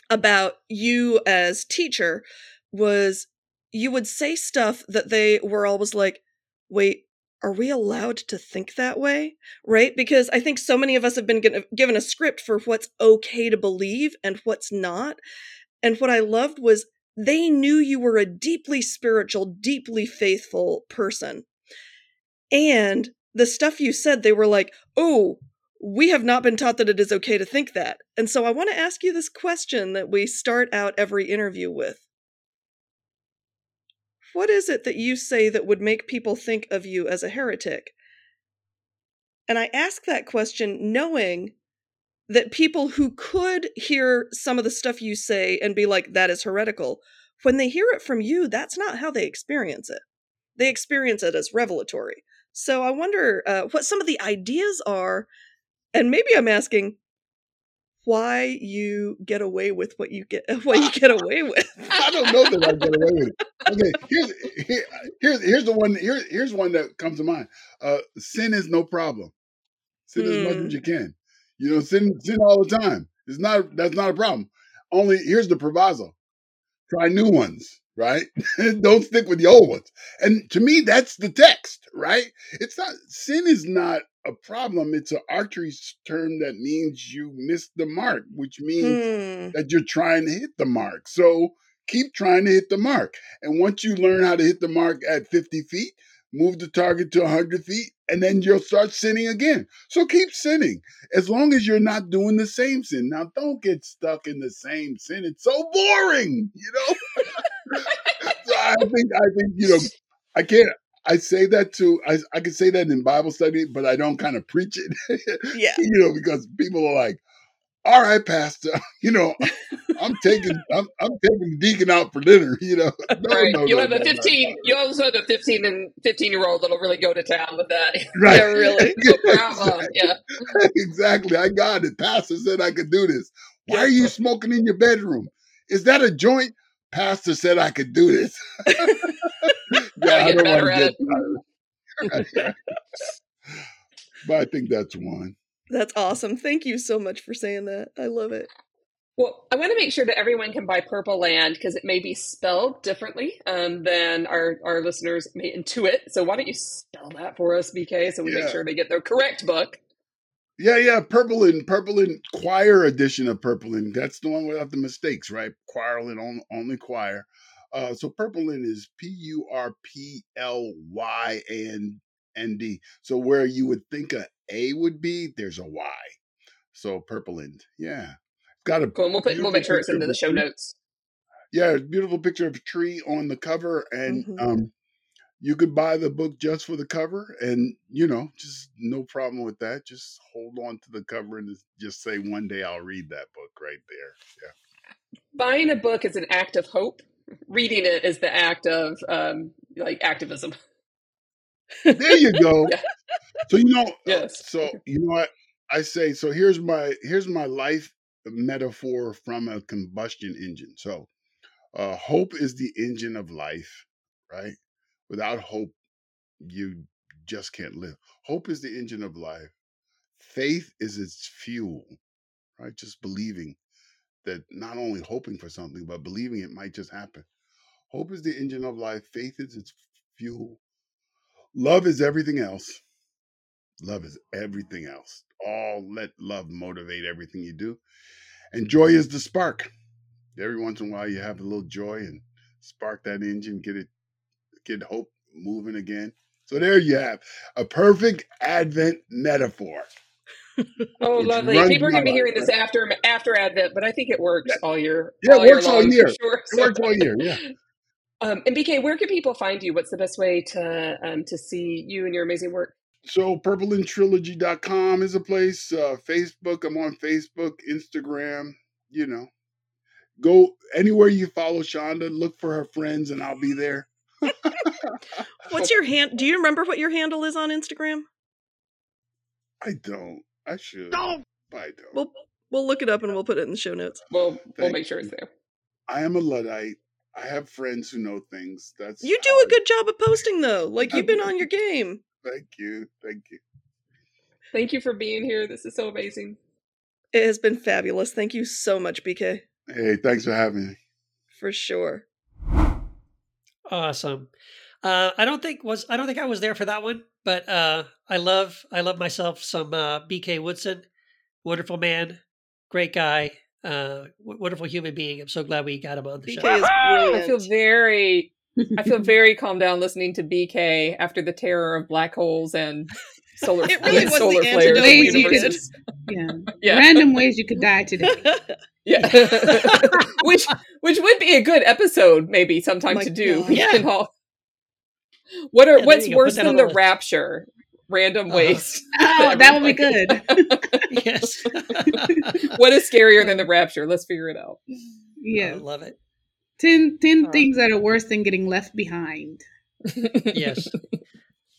about you as teacher was you would say stuff that they were always like, wait, are we allowed to think that way? Right? Because I think so many of us have been given a script for what's okay to believe and what's not. And what I loved was they knew you were a deeply spiritual, deeply faithful person. And the stuff you said, they were like, oh, we have not been taught that it is okay to think that. And so I want to ask you this question that we start out every interview with. What is it that you say that would make people think of you as a heretic? And I ask that question knowing that people who could hear some of the stuff you say and be like, that is heretical, when they hear it from you, that's not how they experience it. They experience it as revelatory. So I wonder uh, what some of the ideas are, and maybe I'm asking why you get away with what you get what you get away with. I don't know that I get away with it. Okay, here's here, here's here's the one here, here's one that comes to mind. Uh, sin is no problem. Sin as much as you can. You know, sin sin all the time. It's not that's not a problem. Only here's the proviso. Try new ones, right? Don't stick with the old ones. And to me, that's the text, right? It's not sin is not a problem. It's an archery term that means you missed the mark, which means Hmm. that you're trying to hit the mark. So keep trying to hit the mark. And once you learn how to hit the mark at 50 feet, move the target to 100 feet, and then you'll start sinning again. So keep sinning as long as you're not doing the same sin. Now, don't get stuck in the same sin. It's so boring, you know? so I think, I think, you know, I can't. I say that to I I can say that in Bible study, but I don't kind of preach it. Yeah. you know, because people are like, "All right, Pastor, you know, I'm taking I'm, I'm taking the deacon out for dinner." You know, no, right. no, you no, have a no, no. 15. You also have a 15 and 15 year old that'll really go to town with that. Right. Yeah, really. No problem. Yeah. exactly. I got it. Pastor said I could do this. Why are you smoking in your bedroom? Is that a joint? Pastor said I could do this. yeah, I don't want to at get started. but I think that's one. That's awesome. Thank you so much for saying that. I love it. Well, I want to make sure that everyone can buy Purpland because it may be spelled differently um, than our, our listeners may intuit. So why don't you spell that for us, BK, so we make sure they get the correct book? Yeah, yeah, Purpland Purple and Quoir edition of Purpland that's the one without the mistakes, right? Quoir and on, only Quoir. Uh, so Purpland is P U R P L Y A N N D. So where you would think a A would be, there's a Y. So Purpland yeah, got a Cool. And we'll put we'll beautiful make sure it's picture into the show notes. Yeah, beautiful picture of a tree on the cover, and Mhm. um, you could buy the book just for the cover, and you know, just no problem with that. Just hold on to the cover and just say, "One day I'll read that book." Right there. Buying a book is an act of hope. Reading it is the act of um, like activism. There you go. Yeah. So you know, uh, Yes. so you know what I say. So here's my here's my life metaphor from a combustion engine. So uh, hope is the engine of life, right? Without hope, you just can't live. Hope is the engine of life. Faith is its fuel, right? Just believing that not only hoping for something, but believing it might just happen. Hope is the engine of life. Faith is its fuel. Love is everything else. Love is everything else. All let love motivate everything you do. And joy is the spark. Every once in a while you have a little joy and spark that engine, get it get hope moving again. So there you have a perfect Advent metaphor. Oh, lovely. People are going to be hearing this after after Advent, but I think it works all year. Yeah, all it works all long, for year. Sure. It So- works all year, yeah. Um, and BK, where can people find you? What's the best way to um, to see you and your amazing work? so purplandtrilogy.com is a place. Uh, Facebook, I'm on Facebook, Instagram, you know. Go anywhere you follow Shonda, look for her friends, and I'll be there. What's your hand? Do you remember what your handle is on Instagram? I don't. I should. No. I don't. We'll we'll look it up and we'll put it in the show notes. We'll we'll make sure it's there. I am a Luddite. I have friends who know things. That's You do a a I- good job of posting though. Like you've been on your game. Thank you. Thank you. Thank you for being here. This is so amazing. It has been fabulous. Thank you so much, BK. Hey, thanks for having me. For sure. Awesome. Uh, I don't think was I don't think I was there for that one, but uh, I love I love myself some uh, BK Woodson, wonderful man, great guy, uh, w- wonderful human being. I'm so glad we got him on the BK show. is I feel very I feel very calmed down listening to BK after the terror of black holes and solar It really and was the solar antidote flares. we and needed. Yeah. Yeah. Random ways you could die today. Yeah. which which would be a good episode maybe sometime My to do. Yeah. Can all- What are Yeah, what's you go. Put worse than the the list. rapture? Random Uh-huh. Oh, that would be good. yes, what is scarier than the rapture? Let's figure it out. I yeah. love it. 10, 10 Uh, things that are worse than getting left behind. Yes,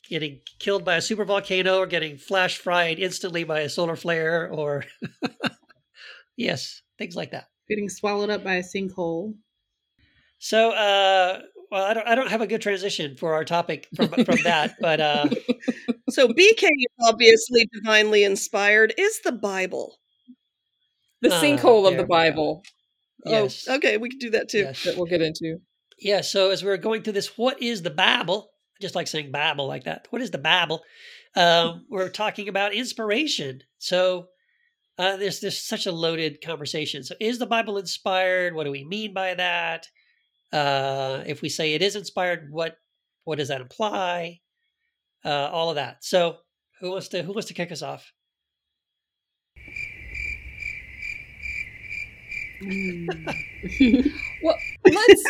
getting killed by a super volcano or getting flash fried instantly by a solar flare, or yes, things like that. Getting swallowed up by a sinkhole. So, uh, well, I don't, I don't have a good transition for our topic from from that, but uh, So BK is obviously divinely inspired. Is the Bible? the Ah, sinkhole of the. Bible yes, Oh, okay, we can do that too. yes. that we'll get into. Yeah, so as we are going through this, what is the Bible? I just like saying Bible like that. What is the Bible? Um, we're talking about inspiration. So uh, there's there's such a loaded conversation. So is the Bible inspired? What do we mean by that? Uh, if we say it is inspired, what what does that imply? Uh, all of that. So who wants to who wants to kick us off? Mm. Well, let's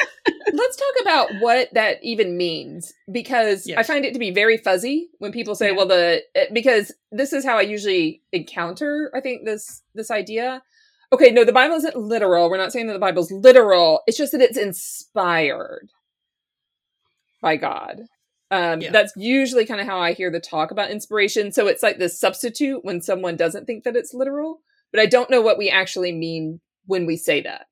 let's talk about what that even means because I find it to be very fuzzy when people say, Yeah. "Well, the eh, because this is how I usually encounter." I think this this idea. Okay, no, the Bible isn't literal. We're not saying that the Bible's literal. It's just that it's inspired by God. Um, Yeah. That's usually kind of how I hear the talk about inspiration. So it's like the substitute when someone doesn't think that it's literal. But I don't know what we actually mean when we say that.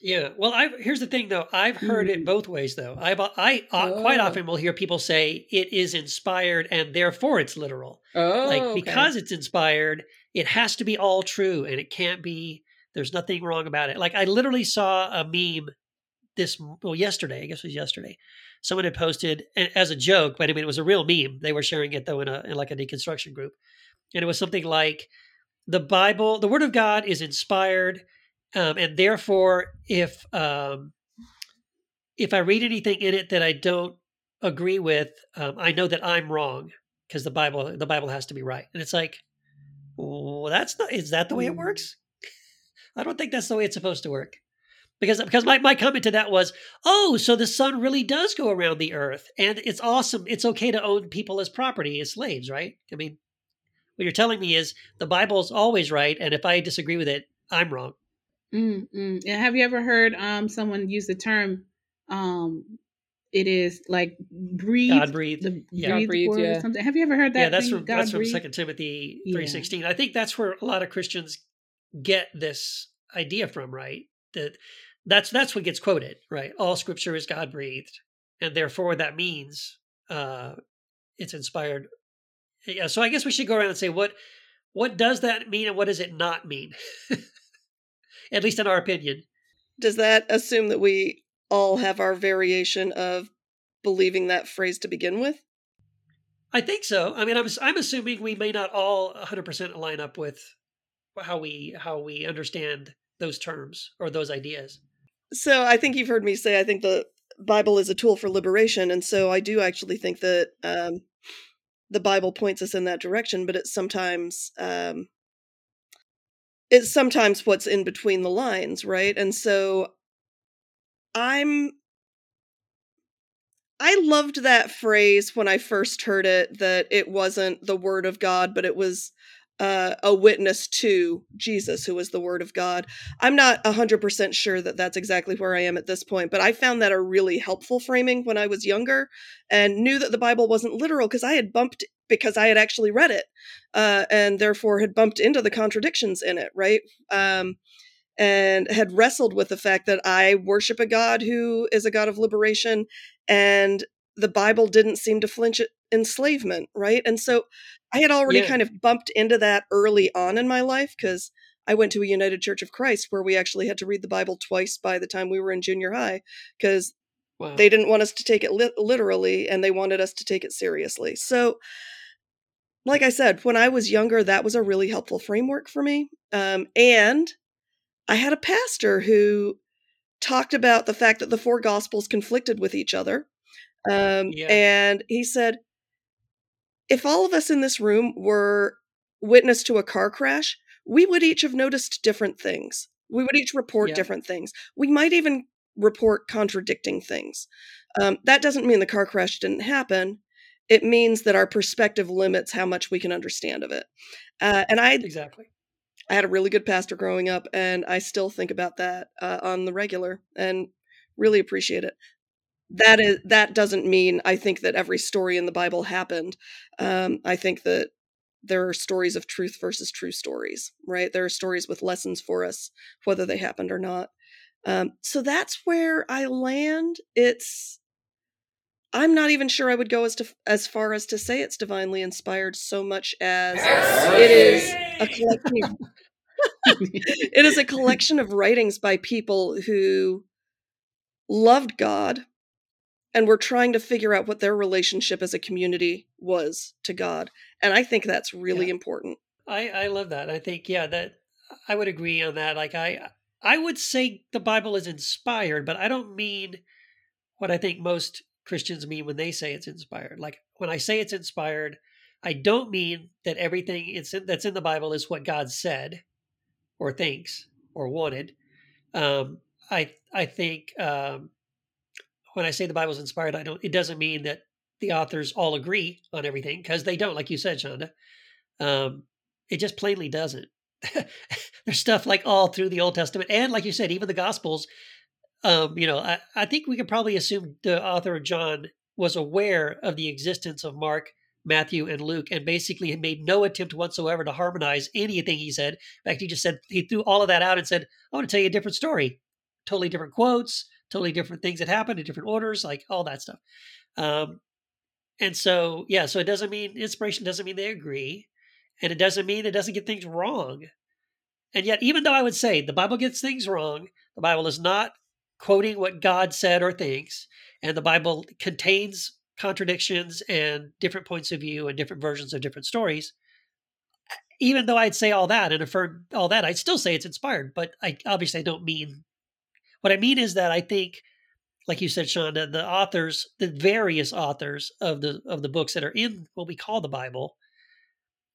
Yeah. Well, I here's the thing though. I've heard it Mm. both ways though. I I uh, quite Oh. often will hear people say it is inspired and therefore it's literal. Oh, like okay. because it's inspired, it has to be all true and it can't be there's nothing wrong about it. Like I literally saw a meme this well yesterday, I guess it was yesterday. Someone had posted as a joke, but I mean it was a real meme. They were sharing it though in a in like a deconstruction group. And it was something like the Bible, the word of God is inspired um, and therefore if um, if I read anything in it that I don't agree with, um, I know that I'm wrong because the Bible the Bible has to be right. And it's like, well, that's not. Is that the way it works? I don't think that's the way it's supposed to work. Because because my, my comment to that was, oh, so the sun really does go around the earth, and it's awesome. It's okay to own people as property, as slaves, right? I mean, what you're telling me is the Bible's always right, and if I disagree with it, I'm wrong. Mm, mm. And have you ever heard um someone use the term um it is like breathe God breathed. the Yeah. God breathed breathed, word or yeah. something. Have you ever heard that? yeah, that's thing, from God that's from? Second Timothy Yeah. three sixteen. I think that's where a lot of Christians get this idea from, right? That that's that's what gets quoted, right? All Scripture is God breathed, and therefore that means uh, it's inspired. Yeah, so I guess we should go around and say what what does that mean and what does it not mean? At least in our opinion. Does that assume that we all have our variation of believing that phrase to begin with? I think so. I mean, I'm I'm assuming we may not all 100% line up with how we how we understand those terms or those ideas. So I think you've heard me say I think the Bible is a tool for liberation, and so I do actually think that um, the Bible points us in that direction. But it's sometimes um, it's sometimes what's in between the lines, right? And so I'm I loved that phrase when I first heard it that it wasn't the word of God, but it was uh, a witness to Jesus, who was the word of God. I'm not 100% sure that that's exactly where I am at this point, but I found that a really helpful framing when I was younger and knew that the Bible wasn't literal because I had bumped, because I had actually read it uh, and therefore had bumped into the contradictions in it, right? Um, and had wrestled with the fact that I worship a God who is a God of liberation and the Bible didn't seem to flinch at enslavement, right? And so I had already Yeah. kind of bumped into that early on in my life because I went to a United Church of Christ where we actually had to read the Bible twice by the time we were in junior high because Wow. they didn't want us to take it lit- literally and they wanted us to take it seriously. So, like I said, when I was younger, that was a really helpful framework for me. Um, and I had a pastor who talked about the fact that the four gospels conflicted with each other. Um, Yeah. And he said, if all of us in this room were witness to a car crash, we would each have noticed different things. We would each report Yeah. different things. We might even report contradicting things. Um, that doesn't mean the car crash didn't happen. It means that our perspective limits how much we can understand of it. Uh, and I exactly. I had a really good pastor growing up, and I still think about that uh, on the regular and really appreciate it. That is that doesn't mean I think that every story in the Bible happened. Um, I think that there are stories of truth versus true stories, right? There are stories with lessons for us, whether they happened or not. Um, so that's where I land. It's I'm not even sure I would go as to as far as to say it's divinely inspired so much as it is a collection of it is a collection of writings by people who loved God and were trying to figure out what their relationship as a community was to God. And I think that's really important. I I love that. I think yeah that I would agree on that. Like I I would say the Bible is inspired, but I don't mean what I think most Christians mean when they say it's inspired. Like when I say it's inspired, I don't mean that everything it's in, that's in the Bible is what God said or thinks or wanted. Um, I I think um, when I say the Bible's inspired, I don't. It doesn't mean that the authors all agree on everything because they don't, like you said, Shonda. Um, it just plainly doesn't. There's stuff like all through the Old Testament, and like you said, even the Gospels. Um, you know, I, I think we can probably assume the author of John was aware of the existence of Mark, Matthew, and Luke, and basically made no attempt whatsoever to harmonize anything he said. In fact, he just said he threw all of that out and said, "I want to tell you a different story, totally different quotes, totally different things that happened in different orders, like all that stuff." Um, and so, yeah, so it doesn't mean inspiration doesn't mean they agree, and it doesn't mean it doesn't get things wrong. And yet, even though I would say the Bible gets things wrong, the Bible is not quoting what God said or thinks, and the Bible contains contradictions and different points of view and different versions of different stories. Even though I'd say all that and affirm all that, I'd still say it's inspired. But I obviously I don't mean what I mean is that I think, like you said, Shonda, the authors, the various authors of the of the books that are in what we call the Bible,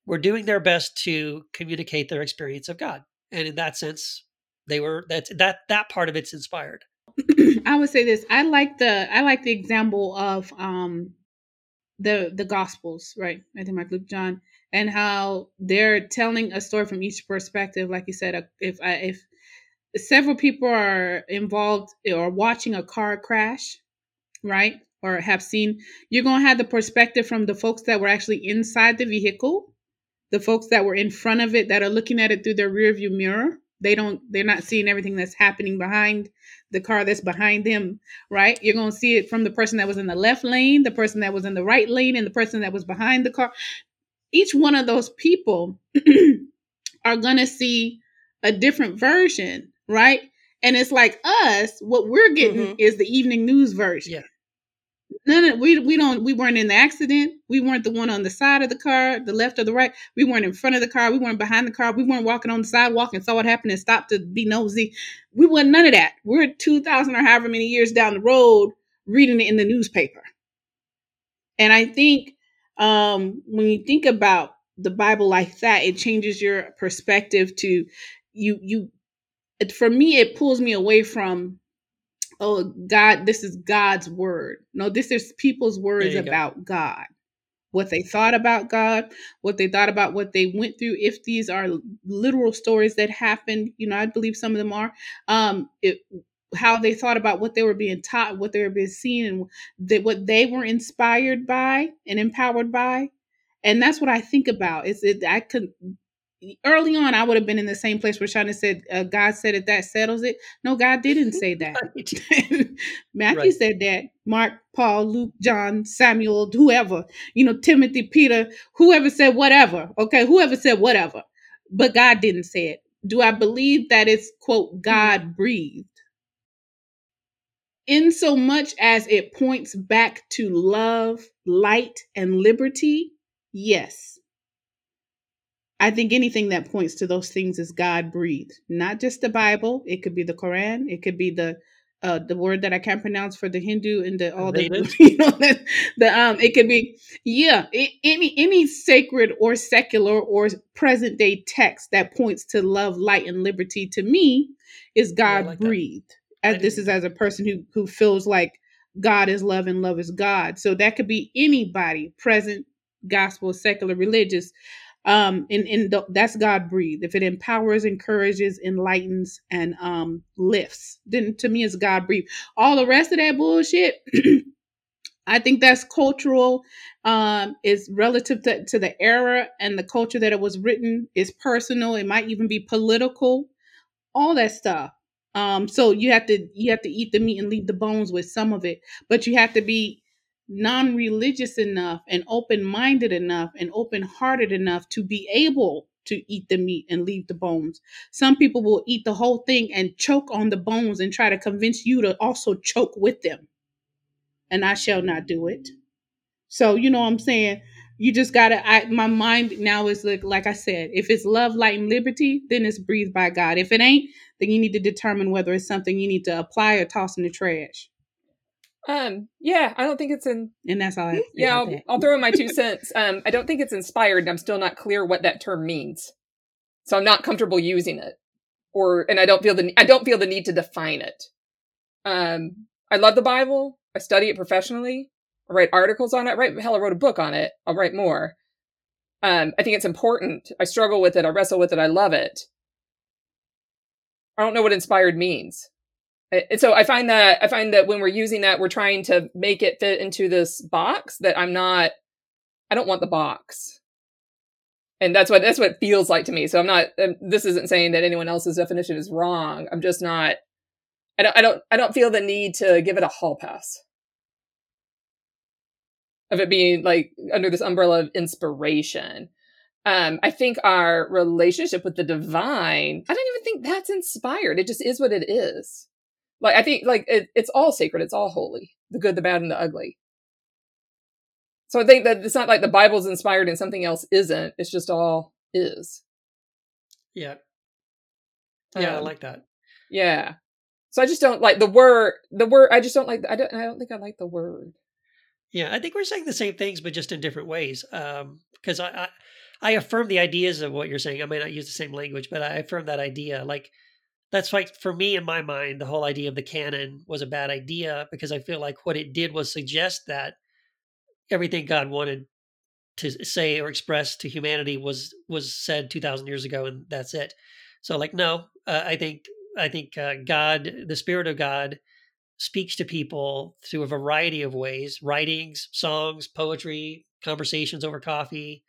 were doing their best to communicate their experience of God, and in that sense, they were that that that part of it's inspired. I would say this. I like the I like the example of um the the gospels, right? I think Mark, Luke, John, and how they're telling a story from each perspective. Like you said, uh, if I if several people are involved or watching a car crash, right? Or have seen, you're gonna have the perspective from the folks that were actually inside the vehicle, the folks that were in front of it that are looking at it through their rear view mirror. They don't they're not seeing everything that's happening behind the car that's behind them, right? You're going to see it from the person that was in the left lane, the person that was in the right lane, and the person that was behind the car. Each one of those people are going to see a different version, right? And it's like us, what we're getting mm-hmm. is the evening news version. Yeah. None we we don't we weren't in the accident. We weren't the one on the side of the car, the left or the right. We weren't in front of the car. We weren't behind the car. We weren't walking on the sidewalk and saw what happened and stopped to be nosy. We weren't none of that. We're two thousand or however many years down the road reading it in the newspaper. And I think um, when you think about the Bible like that, it changes your perspective to you. You, it, for me, it pulls me away from oh God, this is God's word. No, this is people's words you go. about God. What they thought about God, what they thought about what they went through. If these are literal stories that happened, you know, I believe some of them are. Um, it, how they thought about what they were being taught, what they were being seen, and that what they were inspired by and empowered by. And that's what I think about. Is it I could early on I would have been in the same place where Shana said, uh, God said it, that settles it. No, God didn't say that. Matthew Right. said that. Mark, Paul, Luke, John, Samuel, whoever, you know, Timothy, Peter, whoever said whatever. Okay, whoever said whatever. But God didn't say it. Do I believe that it's quote God breathed? In so much as it points back to love, light, and liberty, yes. I think anything that points to those things is God breathed. Not just the Bible. It could be the Quran. It could be the uh, the word that I can't pronounce for the Hindu and the all the you know that the um it could be yeah a- any any sacred or secular or present day text that points to love, light, and liberty to me is God like that. breathed. As this is as a person who who feels like God is love and love is God. So that could be anybody present, gospel, secular, religious um and, and th- that's god breathed. If it empowers encourages enlightens and um lifts then to me it's god breathed. All the rest of that bullshit i think that's cultural um is relative to, to the era and the culture that it was written. Is personal. It might even be political. All that stuff. Um so you have to you have to eat the meat and leave the bones with some of it. But you have to be non-religious enough and open-minded enough and open-hearted enough to be able to eat the meat and leave the bones. Some people will eat the whole thing and choke on the bones and try to convince you to also choke with them. And i shall not do it. So you know what i'm saying? You just gotta I, my mind now is like like i said if it's love light and liberty then it's breathed by god. If it ain't then you need to determine whether it's something you need to apply or toss in the trash Um, yeah, I don't think it's in. and that's all I have Yeah, I'll. I'll throw in my two cents. Um, I don't think it's inspired. I'm still not clear what that term means, so I'm not comfortable using it, or and I don't feel the I don't feel the need to define it. Um, I love the Bible. I study it professionally. I write articles on it. I write hell, I wrote a book on it. I'll write more. Um, I think it's important. I struggle with it. I wrestle with it. I love it. I don't know what inspired means. And so I find that I find that when we're using that, we're trying to make it fit into this box that I'm not. I don't want the box, and that's what that's what it feels like to me. So I'm not. Um, this isn't saying that anyone else's definition is wrong. I'm just not. I don't. I don't. I don't feel the need to give it a hall pass of it being like under this umbrella of inspiration. Um, I think our relationship with the divine. I don't even think that's inspired. It just is what it is like i think like it, it's all sacred it's all holy the good the bad and the ugly so i think that it's not like the bible's inspired and something else isn't it's just all is Yeah. Yeah, I Um, like that. yeah so i just don't like the word the word i just don't like i don't i don't think i like the word Yeah, I think we're saying the same things, but just in different ways. Um, because I, I, I affirm the ideas of what you're saying. I may not use the same language, but I affirm that idea. Like, that's like for me in my mind, the whole idea of the canon was a bad idea because I feel like what it did was suggest that everything God wanted to say or express to humanity was was said two thousand years ago, and that's it. So, like, no, uh, I think I think uh, God, the Spirit of God, speaks to people through a variety of ways writings songs poetry conversations over coffee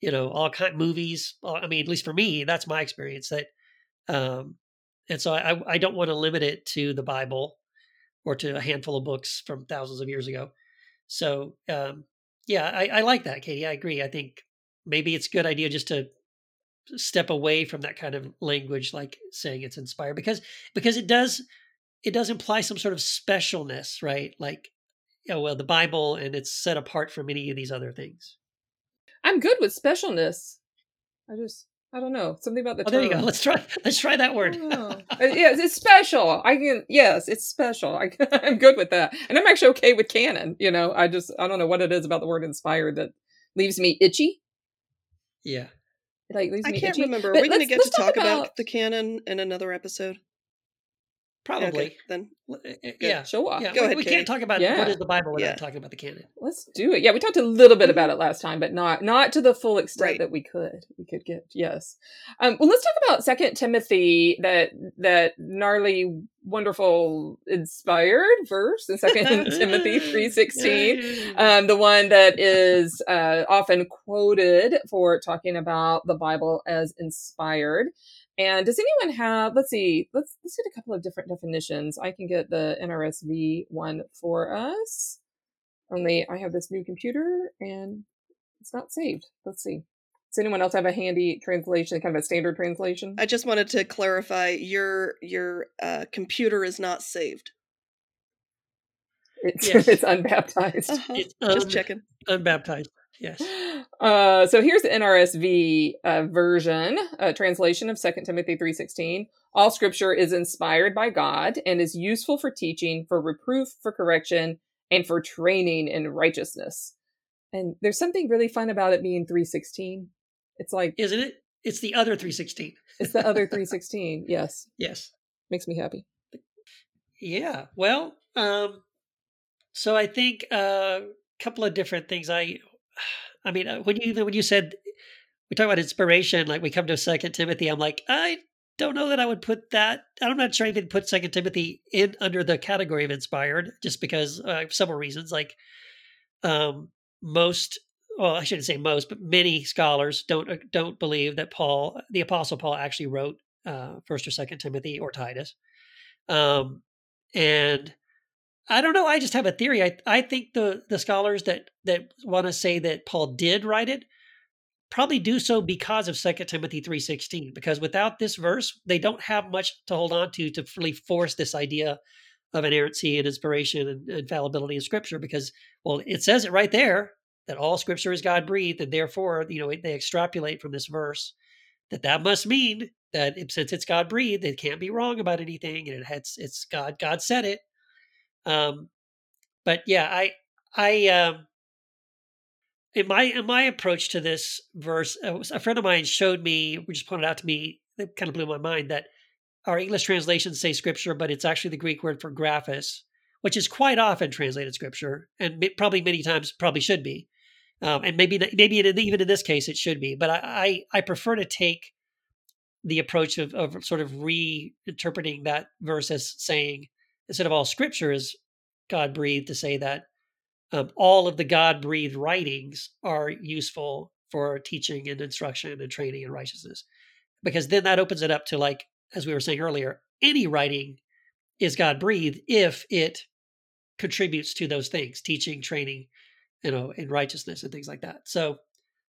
you know all kind movies i mean at least for me that's my experience that um and so i i don't want to limit it to the bible or to a handful of books from thousands of years ago. So um yeah i i like that katie i agree. I think maybe it's a good idea just to step away from that kind of language like saying it's inspired because because it does it does imply some sort of specialness right? Like oh well the bible and it's set apart from any of these other things. I'm good with specialness. I just i don't know something about the oh there you go let's try let's try that word Oh. Uh, yes, it's special. I can. Yes, it's special. I, I'm good with that, and I'm actually okay with canon. You know, I just I don't know what it is about the word inspired that leaves me itchy. yeah like leaves I me can't itchy. remember. Are But we going to get to let's talk about... the canon in another episode? Probably Okay, then yeah, show off. yeah. Go we, ahead, we Katie. can't talk about Yeah. what is the Bible without Yeah. talking about the canon. Let's do it. Yeah, we talked a little bit about it last time, but not not to the full extent Right. that we could. We could get yes. Um, well, let's talk about Second Timothy, that that gnarly, wonderful, inspired verse in Second Timothy three sixteen. Um, the one that is uh, often quoted for talking about the Bible as inspired. And does anyone have? Let's see. Let's let's get a couple of different definitions. I can get the NRSV one for us. Only I have this new computer and it's not saved. Let's see. Does anyone else have a handy translation, kind of a standard translation? I just wanted to clarify your your uh, computer is not saved. It's, Yes. it's unbaptized. Uh-huh. It's Just un- checking. unbaptized. Yes. Uh, so here's the NRSV uh, version, uh, translation of 2 Timothy 3.16. All scripture is inspired by God and is useful for teaching, for reproof, for correction, and for training in righteousness. And there's something really fun about it being 316. It's like, Isn't it? It's the other 316. it's the other 316. Yes. Yes. Makes me happy. Yeah. Well, um, so I think a couple of different things. I, I mean, uh, when you when you said we talk about inspiration, like we come to Second Timothy, I'm like, I don't know that I would put that. I'm not sure I even put Second Timothy in under the category of inspired, just because uh, several reasons. Like, um, most, well, I shouldn't say most, but many scholars don't uh, don't believe that Paul, the Apostle Paul, actually wrote uh, First or Second Timothy or Titus. Um, and I don't know. I just have a theory. I I think the the scholars that that want to say that Paul did write it probably do so because of Second Timothy three sixteen. Because without this verse, they don't have much to hold on to to really force this idea of inerrancy and inspiration and infallibility in Scripture. Because well, it says it right there that all Scripture is God breathed, and therefore, you know, they extrapolate from this verse that that must mean that since it's God breathed, it can't be wrong about anything, and it has it's God. God said it. Um, but yeah, I I um, in my in my approach to this verse, uh, a friend of mine showed me, just pointed out to me, it kind of blew my mind that our English translations say scripture, but it's actually the Greek word for graphis, which is quite often translated scripture, and probably many times probably should be, um, and maybe maybe even in this case it should be. But I I, I prefer to take the approach of, of sort of reinterpreting that verse as saying instead of all scripture is God breathed to say that um, all of the God breathed writings are useful for teaching and instruction and training in righteousness. Because then that opens it up to, like, as we were saying earlier, any writing is God breathed if it contributes to those things, teaching, training, you know, in righteousness and things like that. So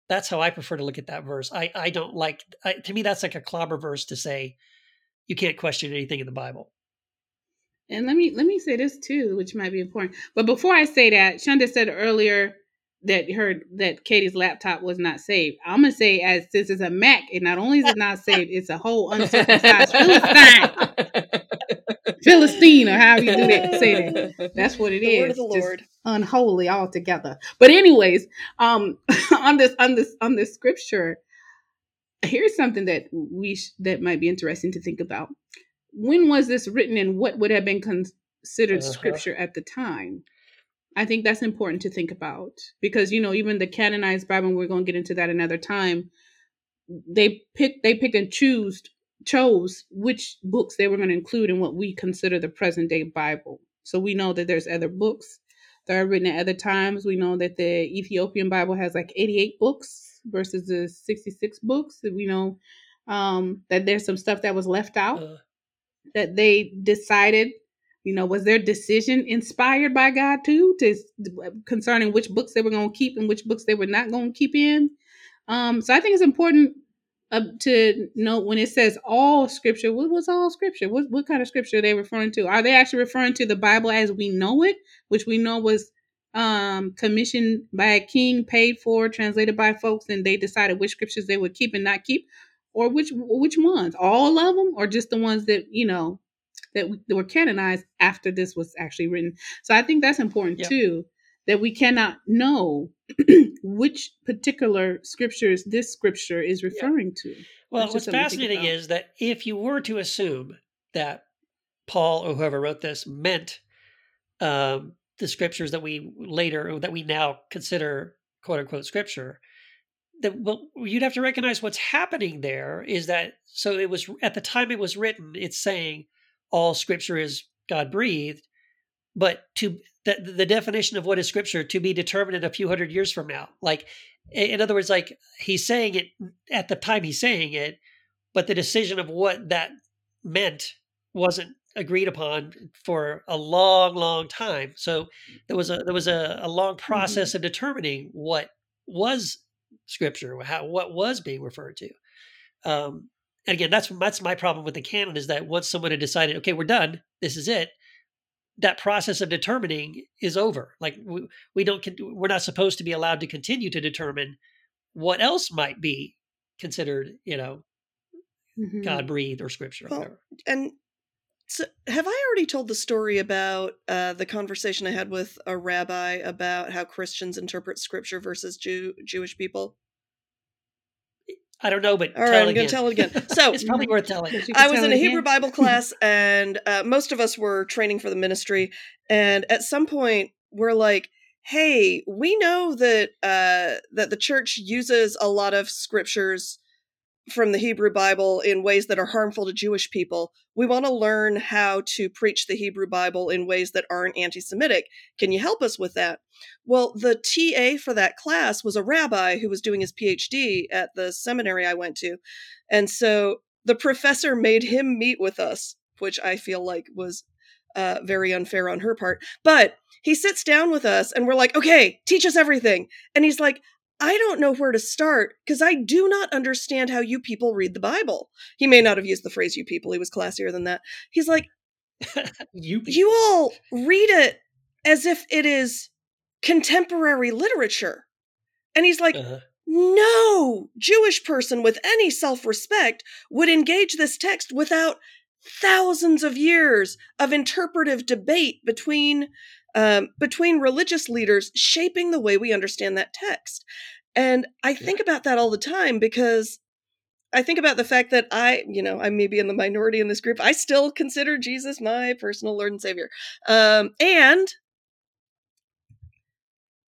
that's how I prefer to look at that verse. I, I don't like, I, to me, that's like a clobber verse to say you can't question anything in the Bible. And let me let me say this too, which might be important. But before I say that, Shonda said earlier that her that Katie's laptop was not saved. I'm gonna say as this is a Mac, and not only is it not saved, it's a whole uncircumcised Philistine, Philistine, or however you do that. Say that. That's what it The is. word of the just Lord. unholy altogether. But anyways, um, on this on this on this scripture, here's something that we sh- that might be interesting to think about. When was this written, and what would have been considered Uh-huh. scripture at the time? I think that's important to think about because you know even the canonized Bible. We're going to get into that another time. They picked they picked and choose chose which books they were going to include in what we consider the present day Bible. So we know that there's other books that are written at other times. We know that the Ethiopian Bible has like 88 books versus the 66 books. We know um, that there's some stuff that was left out Uh, that they decided. You know, was their decision inspired by God too, to concerning which books they were going to keep and which books they were not going to keep in? Um, so I think it's important uh, to note when it says all scripture. What was all scripture? What what kind of scripture are they referring to? Are they actually referring to the Bible as we know it, which we know was um, commissioned by a king, paid for, translated by folks, and they decided which scriptures they would keep and not keep, or which which ones? All of them, or just the ones that you know that, that were canonized after this was actually written? So I think that's important Yeah. too. That we cannot know which particular scriptures this scripture is referring to. Well, That's what's something to think fascinating is that if you were to assume that Paul or whoever wrote this meant um, the scriptures that we later that we now consider quote unquote scripture that well you'd have to recognize what's happening there is that so it was at the time it was written it's saying all scripture is god breathed but to the, the definition of what is scripture to be determined in a few hundred years from now like in other words like he's saying it at the time he's saying it but the decision of what that meant wasn't agreed upon for a long, long time. So there was a there was a, a long Mm-hmm. process of determining what was scripture, how what was being referred to. Um, and again, that's that's my problem with the canon is that once someone had decided, okay, we're done, this is it. That process of determining is over. Like we, we don't, we're not supposed to be allowed to continue to determine what else might be considered, you know, Mhm. God breathed or scripture or Well, whatever. And so, have I already told the story about uh, the conversation I had with a rabbi about how Christians interpret scripture versus Jew- Jewish people? I don't know, but All right, tell I'm going to tell it again. So, it's probably worth telling. I was tell in a again. Hebrew Bible class, and uh, most of us were training for the ministry. And at some point, we're like, "Hey, we know that uh, that the church uses a lot of scriptures from the Hebrew Bible in ways that are harmful to Jewish people. We want to learn how to preach the Hebrew Bible in ways that aren't anti-Semitic. Can you help us with that?" Well, the TA for that class was a rabbi who was doing his PhD at the seminary I went to, and so the professor made him meet with us, which I feel like was uh, very unfair on her part. But he sits down with us and we're like, okay, teach us everything. And he's like, I don't know where to start because I do not understand how you people read the Bible. He may not have used the phrase you people, he was classier than that. He's like, you you all read it as if it is contemporary literature. And he's like, Uh-huh. no Jewish person with any self respect would engage this text without thousands of years of interpretive debate between um, between religious leaders shaping the way we understand that text. And I think about that all the time because I think about the fact that I, you know, I may be in the minority in this group. I still consider Jesus my personal Lord and Savior. Um, and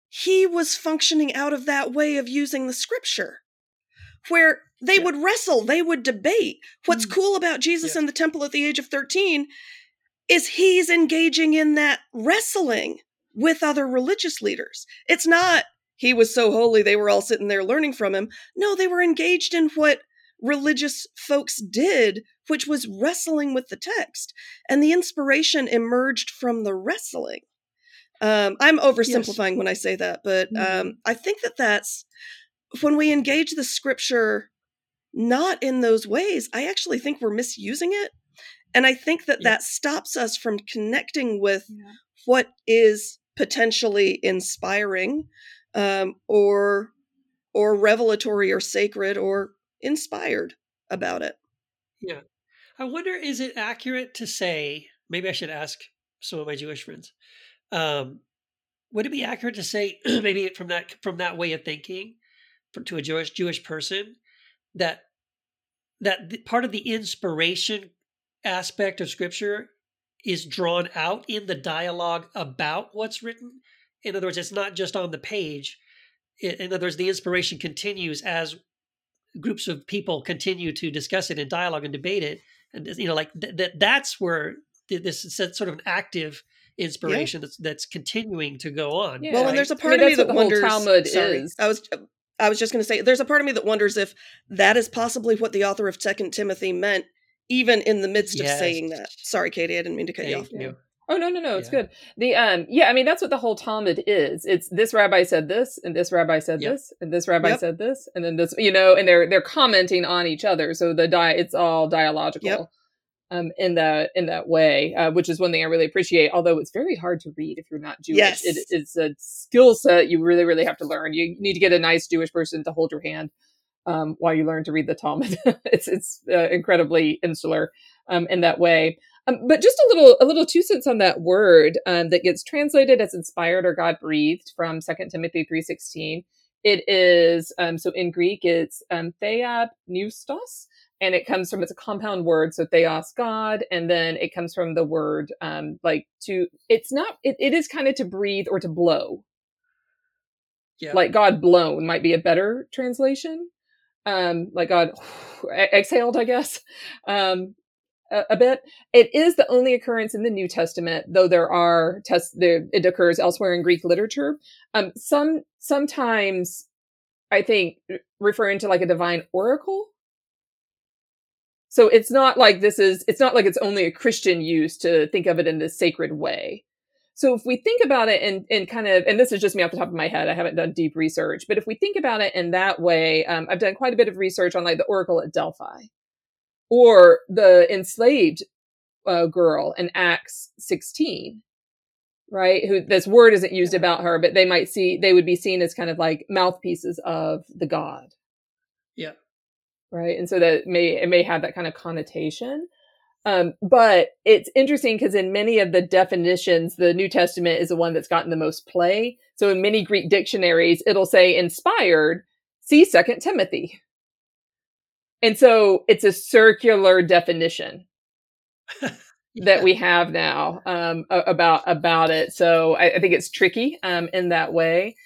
he was functioning out of that way of using the scripture where they would wrestle, they would debate. What's cool about Jesus in the temple at the age of 13 is he's engaging in that wrestling with other religious leaders. It's not he was so holy they were all sitting there learning from him. No, they were engaged in what religious folks did, which was wrestling with the text. And the inspiration emerged from the wrestling. Um, I'm oversimplifying when I say that, but um, I think that that's when we engage the scripture not in those ways, I actually think we're misusing it. And I think that that stops us from connecting with what is potentially inspiring um, or or revelatory or sacred or inspired about it. Yeah. I wonder is it accurate to say, maybe I should ask some of my Jewish friends. Um, would it be accurate to say maybe from that from that way of thinking for, to a Jewish Jewish person that that the, part of the inspiration aspect of scripture is drawn out in the dialogue about what's written. In other words, it's not just on the page. In in other words, the inspiration continues as groups of people continue to discuss it and dialogue and debate it. And you know, like th- that that's where th- this is sort of an active inspiration that's that's continuing to go on. well, and there's a part mean, of me that wonders. Talmud sorry, is. I was I was just going to say there's a part of me that wonders if that is possibly what the author of Second Timothy meant, even in the midst of saying that. Sorry, Katie, I didn't mean to cut you off. You. Oh no no no, it's good. The um yeah, I mean that's what the whole Talmud is. It's this rabbi said this, and this rabbi said Yep. this, and this rabbi Yep. said this, and then this you know, and they're they're commenting on each other. So the di it's all dialogical. Yep. Um, in that in that way, uh, which is one thing I really appreciate. Although it's very hard to read if you're not Jewish, Yes. it, it's a skill set you really really have to learn. You need to get a nice Jewish person to hold your hand um, while you learn to read the Talmud. it's it's uh, incredibly insular um, in that way. Um, but just a little a little two cents on that word um, that gets translated as inspired or God breathed from Second Timothy three sixteen. It is um, so in Greek it's um, theab neustos, and it comes from it's a compound word, so theos God, and then it comes from the word um, like to. It's not. It, it is kind of to breathe or to blow. Yeah. Like God blown might be a better translation. Um, like God exhaled, I guess. Um, a, a bit. It is the only occurrence in the New Testament, though there are tests. There it occurs elsewhere in Greek literature. Um, some sometimes, I think, referring to like a divine oracle. So it's not like this is. It's not like it's only a Christian use to think of it in this sacred way. So if we think about it and and kind of, and this is just me off the top of my head, I haven't done deep research, but if we think about it in that way, um, I've done quite a bit of research on like the Oracle at Delphi, or the enslaved uh, girl in Acts 16, right? Who this word isn't used about her, but they might see they would be seen as kind of like mouthpieces of the god, Yeah. right? And so that may it may have that kind of connotation. Um, but it's interesting because in many of the definitions, the New Testament is the one that's gotten the most play. So in many Greek dictionaries, it'll say inspired, see Second Timothy. And so it's a circular definition that we have now um, about about it. So I, I think it's tricky um, in that way.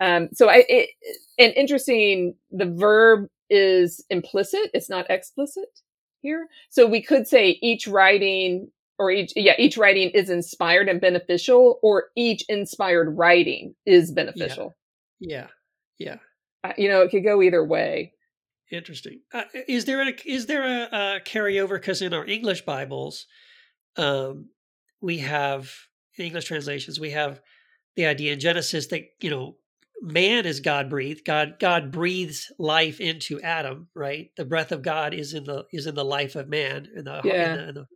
Um, so I it, and interesting. The verb is implicit; it's not explicit here. So we could say each writing or each yeah each writing is inspired and beneficial, or each inspired writing is beneficial. Yeah. Yeah. Uh, You know, it could go either way. Interesting. Uh, is there a is there a, a carryover? Because in our English Bibles, um, we have in English translations we have the idea in Genesis that you know man is God breathed. God God breathes life into Adam. Right. The breath of God is in the is in the life of man in the Yeah. in the, in the,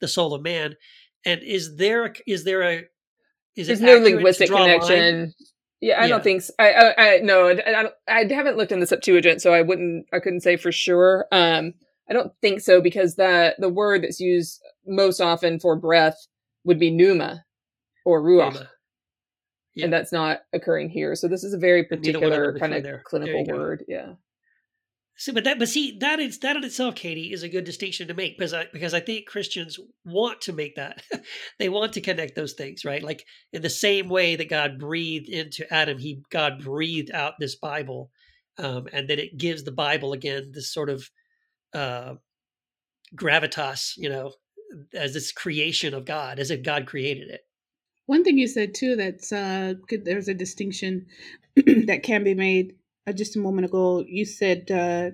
the soul of man. And is there a, is there a is There's it no linguistic connection. Yeah, I Yeah. don't think so. I, I, I no, I, I, I haven't looked in the Septuagint, so I wouldn't, I couldn't say for sure. Um, I don't think so because the the word that's used most often for breath would be pneuma or ruach, Pneuma. Yeah. and that's not occurring here. So this is a very And neither one of them particular kind of clinical you go. word. Yeah. See, but that, but see, that is that in itself, Katie, is a good distinction to make because I because I think Christians want to make that. they want to connect those things, right? Like in the same way that God breathed into Adam, He God breathed out this Bible, um, and then it gives the Bible again this sort of uh, gravitas, you know, as this creation of God, as if God created it. One thing you said too that's uh good, there's a distinction that can be made uh, just a moment ago. You said uh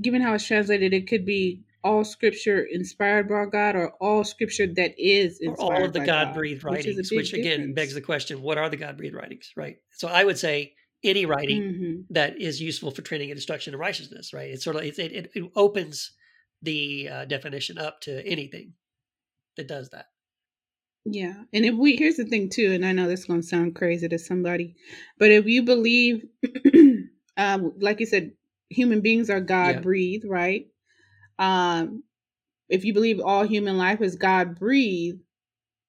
given how it's translated, it could be all scripture inspired by God or all scripture that is Or all of the God breathed which writings, big which again difference. begs the question: What are the God breathed writings? Right. So I would say any writing Mhm. that is useful for training and instruction in righteousness, right? It's sort of it it, it opens the uh, definition up to anything that does that. Yeah. And if we, here's the thing too, and I know this is going to sound crazy to somebody, but if you believe, um, like you said, human beings are God Yeah. breathed, right? Um, if you believe all human life is God breathed,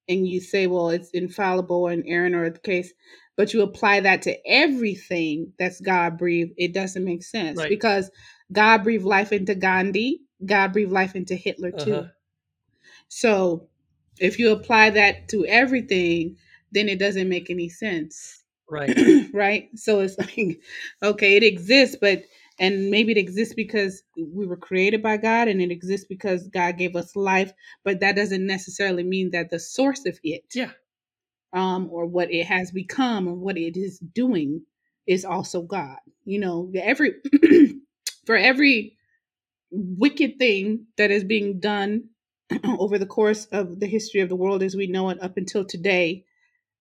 and you say, well, it's infallible and Aaron or the case, but you apply that to everything that's God breathed, it doesn't make sense Right. because God breathed life into Gandhi, God breathed life into Hitler too. Uh-huh. So if you apply that to everything, then it doesn't make any sense. Right. right? So it's like, okay, it exists, but and maybe it exists because we were created by God and it exists because God gave us life, but that doesn't necessarily mean that the source of it Yeah. um or what it has become or what it is doing is also God. You know, every for every wicked thing that is being done over the course of the history of the world as we know it up until today,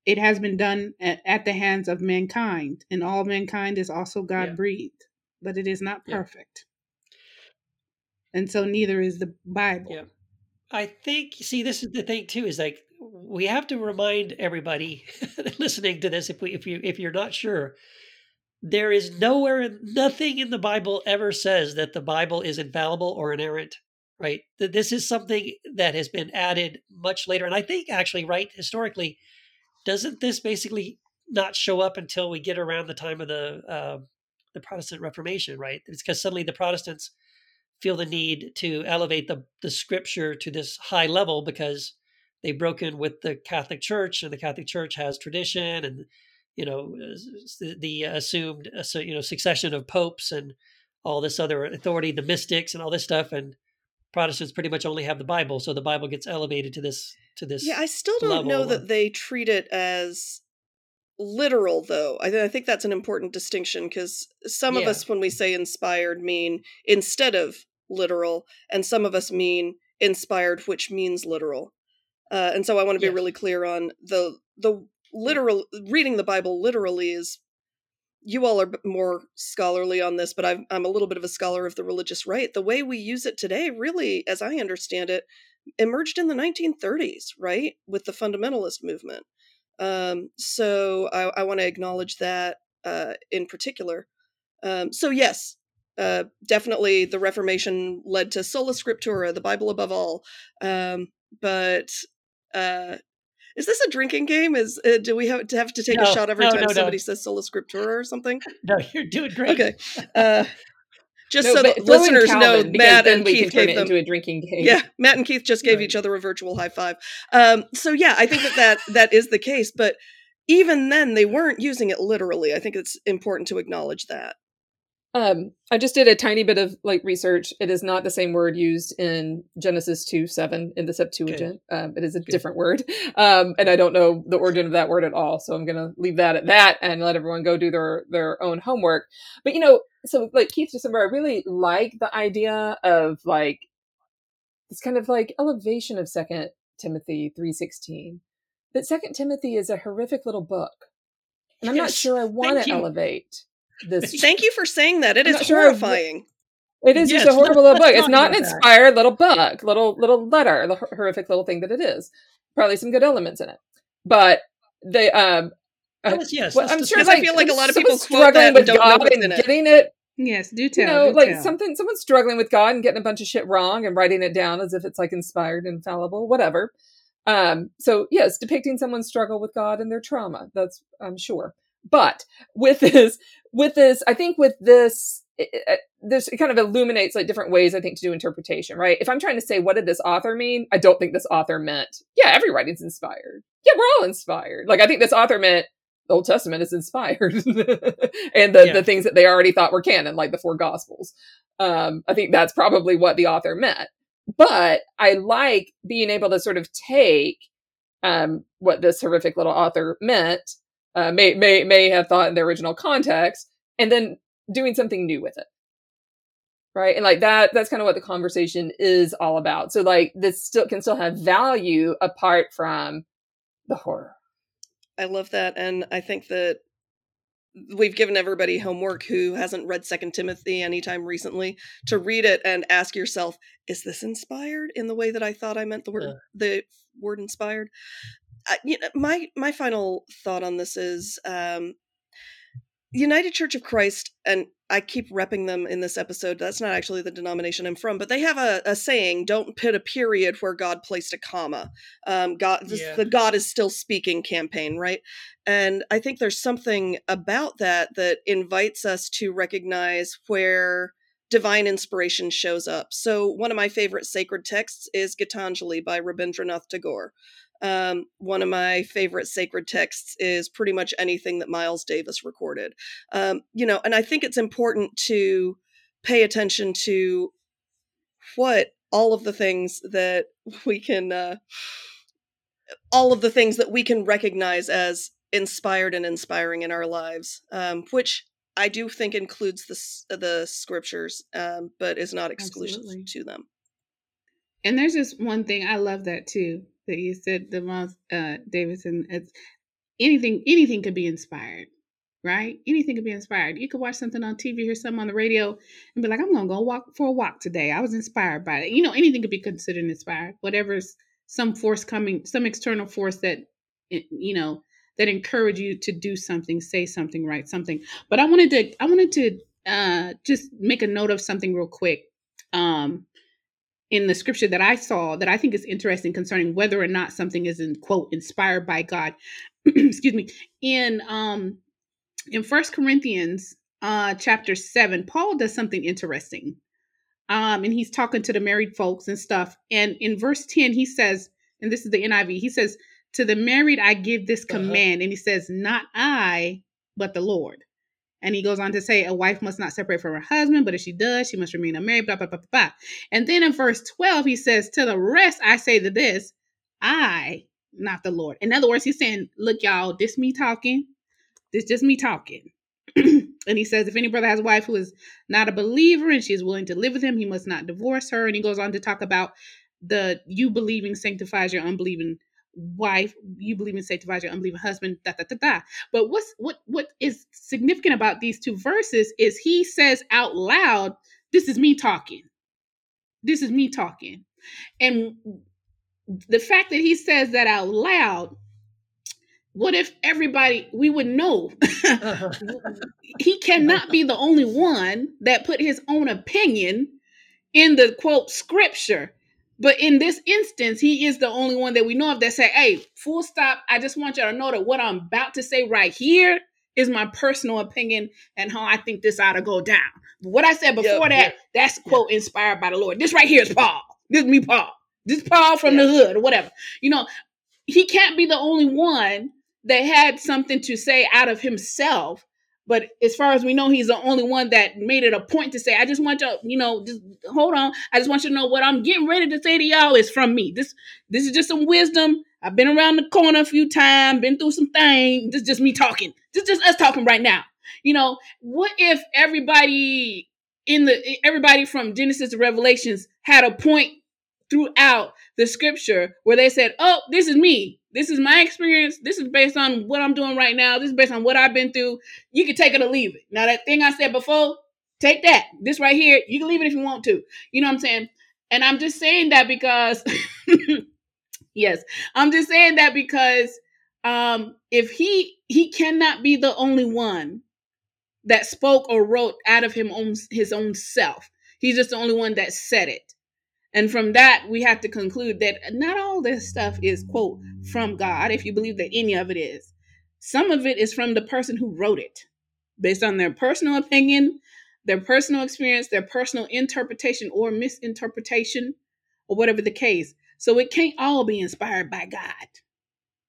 it has been done at, at the hands of mankind, and all mankind is also God Yeah. breathed, but it is not Yeah. perfect. And so neither is the Bible. Yeah. I think see this is the thing too is like we have to remind everybody listening to this if we if you if you're not sure there is nowhere nothing in the Bible ever says that the Bible is infallible or inerrant right? This is something that has been added much later and I think actually right historically doesn't this basically not show up until we get around the time of the uh, the Protestant Reformation right? It's because suddenly the Protestants feel the need to elevate the the scripture to this high level because they've broken with the Catholic Church, and the Catholic Church has tradition, and you know the, the assumed uh, you know succession of popes and all this other authority, the mystics, and all this stuff, and Protestants pretty much only have the Bible, so the Bible gets elevated to this to this. Yeah, I still don't know that they treat it as literal though i, th- I think that's an important distinction because some yeah. of us when we say inspired mean instead of literal and some of us mean inspired which means literal uh, and so i want to be yes. really clear on the the literal reading the bible literally is you all are more scholarly on this but i i'm a little bit of a scholar of the religious right the way we use it today really as i understand it emerged in the 1930s right with the fundamentalist movement um, so I, I want to acknowledge that uh, in particular. Um, so yes, uh, definitely the Reformation led to sola scriptura, the Bible above all. Um, but uh, is this a drinking game? Is uh, do we have to have to take no, a shot every no, time no, somebody says sola scriptura or something? No, you're doing great. Okay. Uh, just no, so that listeners know, Matt and Keith gave them into a drinking game. Yeah, Matt and Keith just gave right. each other a virtual high five. Um, so yeah, I think that, that that is the case. But even then, they weren't using it literally. I think it's important to acknowledge that. Um, I just did a tiny bit of like research. It is not the same word used in Genesis 2 7 in the Septuagint. Okay. Um, it is a okay. different word. Um, and I don't know the origin of that word at all. So I'm going to leave that at that and let everyone go do their, their own homework. But, you know, so like Keith December, I really like the idea of like this kind of like elevation of Second Timothy 3.16. That Second Timothy is a horrific little book. And I'm yes. not sure I want to elevate this. Thank you for saying that. It I'm is horrifying. It is yes, just a horrible little book. It's not an inspired little book, little little letter, the horrific little thing that it is. Probably some good elements in it, but they um. yes, well, I'm sure. Like, I feel like a lot of people struggling with God and getting it. Yes, do tell. You know, do like tell. something, someone's struggling with God and getting a bunch of shit wrong and writing it down as if it's like inspired, infallible, whatever. Um, so yes, depicting someone's struggle with God and their trauma. That's I'm sure. But with this, with this, I think with this, it, this it kind of illuminates like different ways I think to do interpretation, right? If I'm trying to say what did this author mean, I don't think this author meant, yeah, every writing's inspired. Yeah, we're all inspired. Like I think this author meant the Old Testament is inspired, and the yeah. the things that they already thought were canon, like the four Gospels. Um, I think that's probably what the author meant. But I like being able to sort of take um, what this horrific little author meant uh, may may may have thought in the original context, and then doing something new with it. Right. And like that, that's kind of what the conversation is all about. So like this still can still have value apart from the horror. I love that. And I think that we've given everybody homework who hasn't read second timothy anytime recently to read it and ask yourself is this inspired in the way that i thought i meant the word yeah. the word inspired uh, you know, my my final thought on this is um, United Church of Christ, and I keep repping them in this episode. That's not actually the denomination I'm from, but they have a, a saying: "Don't put a period where God placed a comma." Um, God, this, yeah. the God is still speaking campaign, right? And I think there's something about that that invites us to recognize where divine inspiration shows up. So, one of my favorite sacred texts is Gitanjali by Rabindranath Tagore. Um, one of my favorite sacred texts is pretty much anything that Miles Davis recorded. Um, you know, and I think it's important to pay attention to what all of the things that we can, uh, all of the things that we can recognize as inspired and inspiring in our lives, um, which I do think includes the the scriptures, um, but is not exclusive Absolutely. to them. And there's just one thing I love that too that you said the most uh Davidson it's anything anything could be inspired right? Anything could be inspired. You could watch something on tv hear something on the radio and be like i'm gonna go walk for a walk today. I was inspired by it you know anything could be considered inspired whatever's some force coming some external force that you know that encourage you to do something say something write something. But i wanted to i wanted to uh just make a note of something real quick. Um in the scripture that I saw that I think is interesting concerning whether or not something is in quote inspired by God. Excuse me. In um in First Corinthians uh chapter 7, Paul does something interesting. um, and he's talking to the married folks and stuff. And in verse 10, he says, and this is the NIV, he says, To the married, I give this Uh-huh. command. And he says, Not I, but the Lord. And he goes on to say, A wife must not separate from her husband, but if she does, she must remain unmarried, blah, blah, blah, blah, blah. And then in verse 12, he says, To the rest, I say to this, I, not the Lord. In other words, he's saying, Look, y'all, this me talking. This just me talking. and he says, if any brother has a wife who is not a believer and she is willing to live with him, he must not divorce her. And he goes on to talk about the you believing sanctifies your unbelieving wife, you believing sanctifies your unbelieving husband, da da da da. But what's what what is significant about these two verses is he says out loud, This is me talking. This is me talking. And the fact that he says that out loud, what if everybody we would know he cannot be the only one that put his own opinion in the quote scripture. But in this instance, he is the only one that we know of that say, hey, full stop. I just want y'all to know that what I'm about to say right here is my personal opinion and how I think this ought to go down. But what I said before Yep, that, yep. that's quote inspired by the Lord. This right here is Paul. This is me, Paul. This is Paul from the hood or whatever. You know, he can't be the only one that had something to say out of himself. But as far as we know, he's the only one that made it a point to say, I just want you, you know, just hold on. I just want you to know what I'm getting ready to say to y'all is from me. This this is just some wisdom. I've been around the corner a few times, been through some things. This is just me talking. This is just us talking right now. You know, what if everybody in the everybody from Genesis to Revelations had a point throughout the scripture where they said, Oh, this is me. This is my experience. This is based on what I'm doing right now. This is based on what I've been through. You can take it or leave it. Now, that thing I said before, take that. This right here, you can leave it if you want to. You know what I'm saying? And I'm just saying that because, yes, I'm just saying that because um, if he he cannot be the only one that spoke or wrote out of him own, his own self. He's just the only one that said it. And from that, we have to conclude that not all this stuff is, quote, from God, if you believe that any of it is. Some of it is from the person who wrote it, based on their personal opinion, their personal experience, their personal interpretation or misinterpretation, or whatever the case. So it can't all be inspired by God.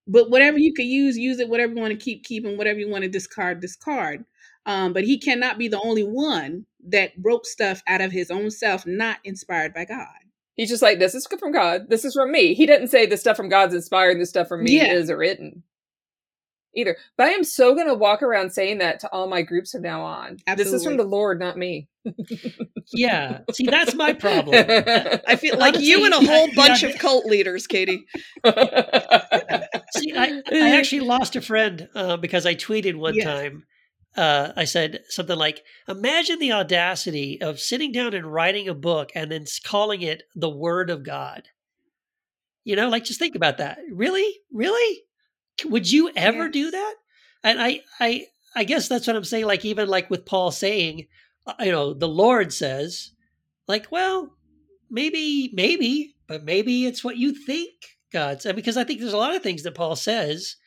But whatever you can use, use it. Whatever you want to keep, keep, and whatever you want to discard, discard. Um, but he cannot be the only one that wrote stuff out of his own self, not inspired by God. He's just like, this is from God. This is from me. He didn't say this stuff from God's inspired and this stuff from me Yeah. is written either. But I am so going to walk around saying that to all my groups from now on. This is from the Lord, not me. Yeah. See, that's my problem. I feel like you and a whole I- bunch yeah, of cult leaders, Katie. See, I, I actually lost a friend uh, because I tweeted one Yes. time. Uh, I said something like, "Imagine the audacity of sitting down and writing a book and then calling it the Word of God." You know, like just think about that. Really, really, would you ever do that? And I, I, I guess that's what I'm saying. Like even like with Paul saying, uh, you know, the Lord says, like, well, maybe, maybe, but maybe it's what you think God said. Because I think there's a lot of things that Paul says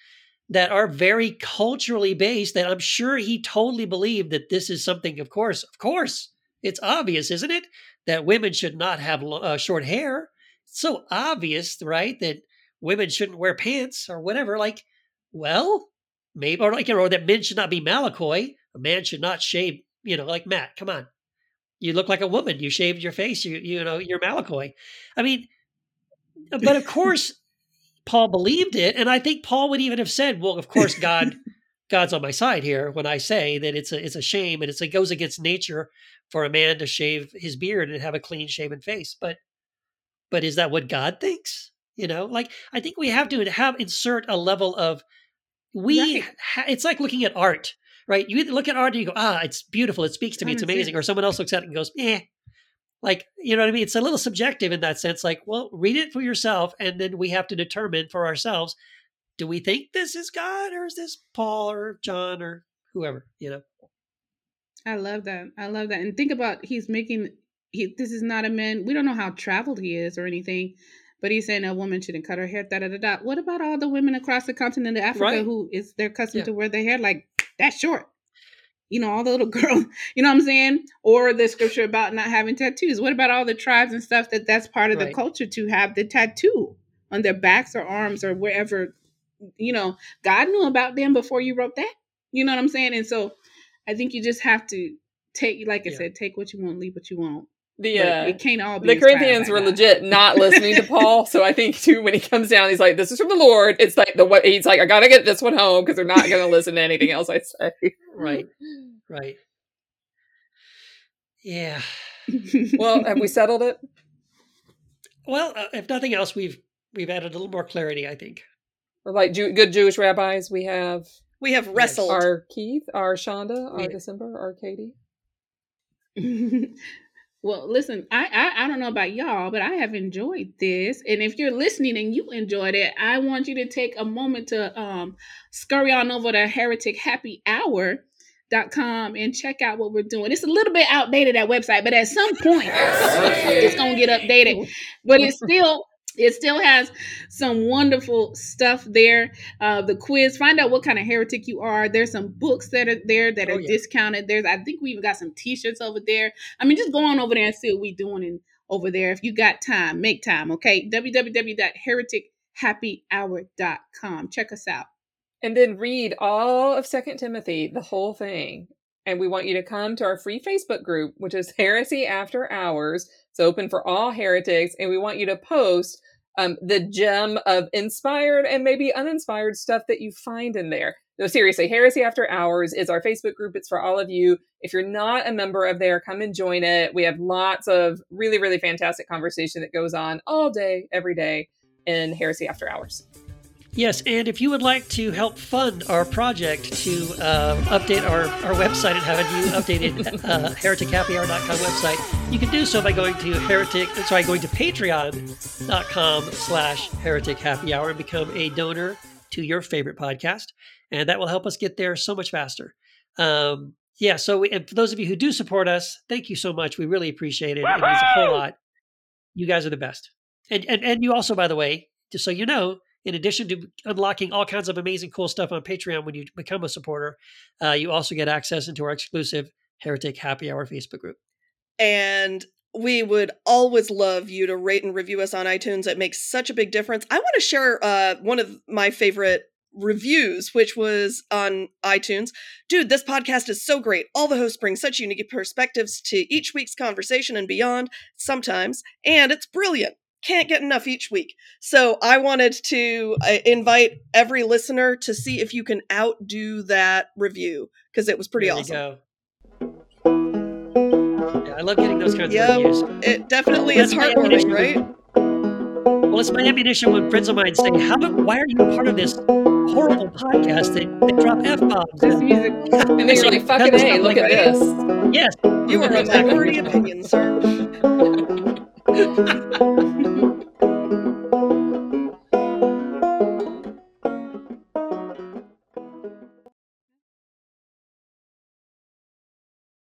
that are very culturally based that I'm sure he totally believed that this is something, of course, of course, it's obvious, isn't it? That women should not have uh, short hair. It's so obvious, right? That women shouldn't wear pants or whatever. Like, well, maybe, or like, or that men should not be Malakoi. A man should not shave, you know, like Matt, come on. You look like a woman. You shaved your face. You, you know, you're Malakoi. I mean, but of course, Paul believed it, and I think Paul would even have said, "Well, of course, God, God's on my side here when I say that it's a it's a shame and it's, it goes against nature for a man to shave his beard and have a clean shaven face." But but is that what God thinks? You know, like I think we have to have insert a level of we. Right. Ha, it's like looking at art, right? You either look at art and you go, "Ah, it's beautiful. It speaks to me. It's amazing," or someone else looks at it and goes, "Eh." Like, you know what I mean? It's a little subjective in that sense. Like, well, read it for yourself, and then we have to determine for ourselves do we think this is God or is this Paul or John or whoever, you know? I love that. I love that. And think about he's making he this is not a man. We don't know how traveled he is or anything, but he's saying a woman shouldn't cut her hair. Da da da da. What about all the women across the continent of Africa Right. who is their custom Yeah. to wear their hair like that short? You know, all the little girls, you know what I'm saying? Or the scripture about not having tattoos. What about all the tribes and stuff that that's part of Right. the culture to have the tattoo on their backs or arms or wherever, you know, God knew about them before you wrote that. You know what I'm saying? And so I think you just have to take, like I Yeah. said, take what you want, leave what you want. The uh, it can't all be the Corinthians were God. legit not listening to Paul. So I think too when he comes down, he's like, "This is from the Lord." It's like the what he's like, "I gotta get this one home because they're not gonna listen to anything else I say." Right. Right. Yeah. Well, have we settled it? Well, uh, if nothing else, we've we've added a little more clarity. I think. Or like Jew- good Jewish rabbis, we have We have wrestled. our Keith, our Shonda, our December, our Katie. Well, listen, I, I I don't know about y'all, but I have enjoyed this. And if you're listening and you enjoyed it, I want you to take a moment to um scurry on over to Heretic Happy Hour dot com and check out what we're doing. It's a little bit outdated that website, but at some point it's gonna get updated. But it's still it still has some wonderful stuff there. Uh, the quiz, find out what kind of heretic you are. There's some books that are there that Oh, are yeah. discounted. There's, I think we even got some T-shirts over there. I mean, just go on over there and see what we're doing in, over there. If you got time, make time. Okay, www.heretichappyhour.com. Check us out. and then read all of second timothy the whole thing and we want you to come to our free facebook group which is heresy after hours it's open for all heretics and we want you to post um, the gem of inspired and maybe uninspired stuff that you find in there. No seriously heresy after hours is our facebook group. It's for all of you. If you're not a member of there come and join it. We have lots of really really fantastic conversation that goes on all day every day in heresy after hours Yes, and if you would like to help fund our project to uh, update our, our website and have a new updated uh, heretichappyhour.com website, you can do so by going to heretic, sorry, going to patreon.com slash heretic happy hour and become a donor to your favorite podcast. And that will help us get there so much faster. Um, yeah, so we, and for those of you who do support us, thank you so much. We really appreciate it. It means a whole lot. You guys are the best. And, and, and you also, by the way, just so you know, in addition to unlocking all kinds of amazing cool stuff on Patreon when you become a supporter, uh, you also get access into our exclusive Heretic Happy Hour Facebook group. and we would always love you to rate and review us on iTunes. It makes such a big difference. I want to share uh, one of my favorite reviews, which was on iTunes. Dude, this podcast is so great. All the hosts bring such unique perspectives to each week's conversation and beyond, sometimes, and it's brilliant. Can't get enough each week. So I wanted to uh, invite every listener to see if you can outdo that review because it was pretty there awesome. You go. Yeah, I love getting those kinds Yep. of reviews. It definitely That's is heartwarming, right? Well, it's my ammunition when friends of mine say, "How? do- Why are you part of this horrible podcast that, that drop f bombs?" This music. and then you're like fucking hey look at this Yes, You are a minority opinion, sir.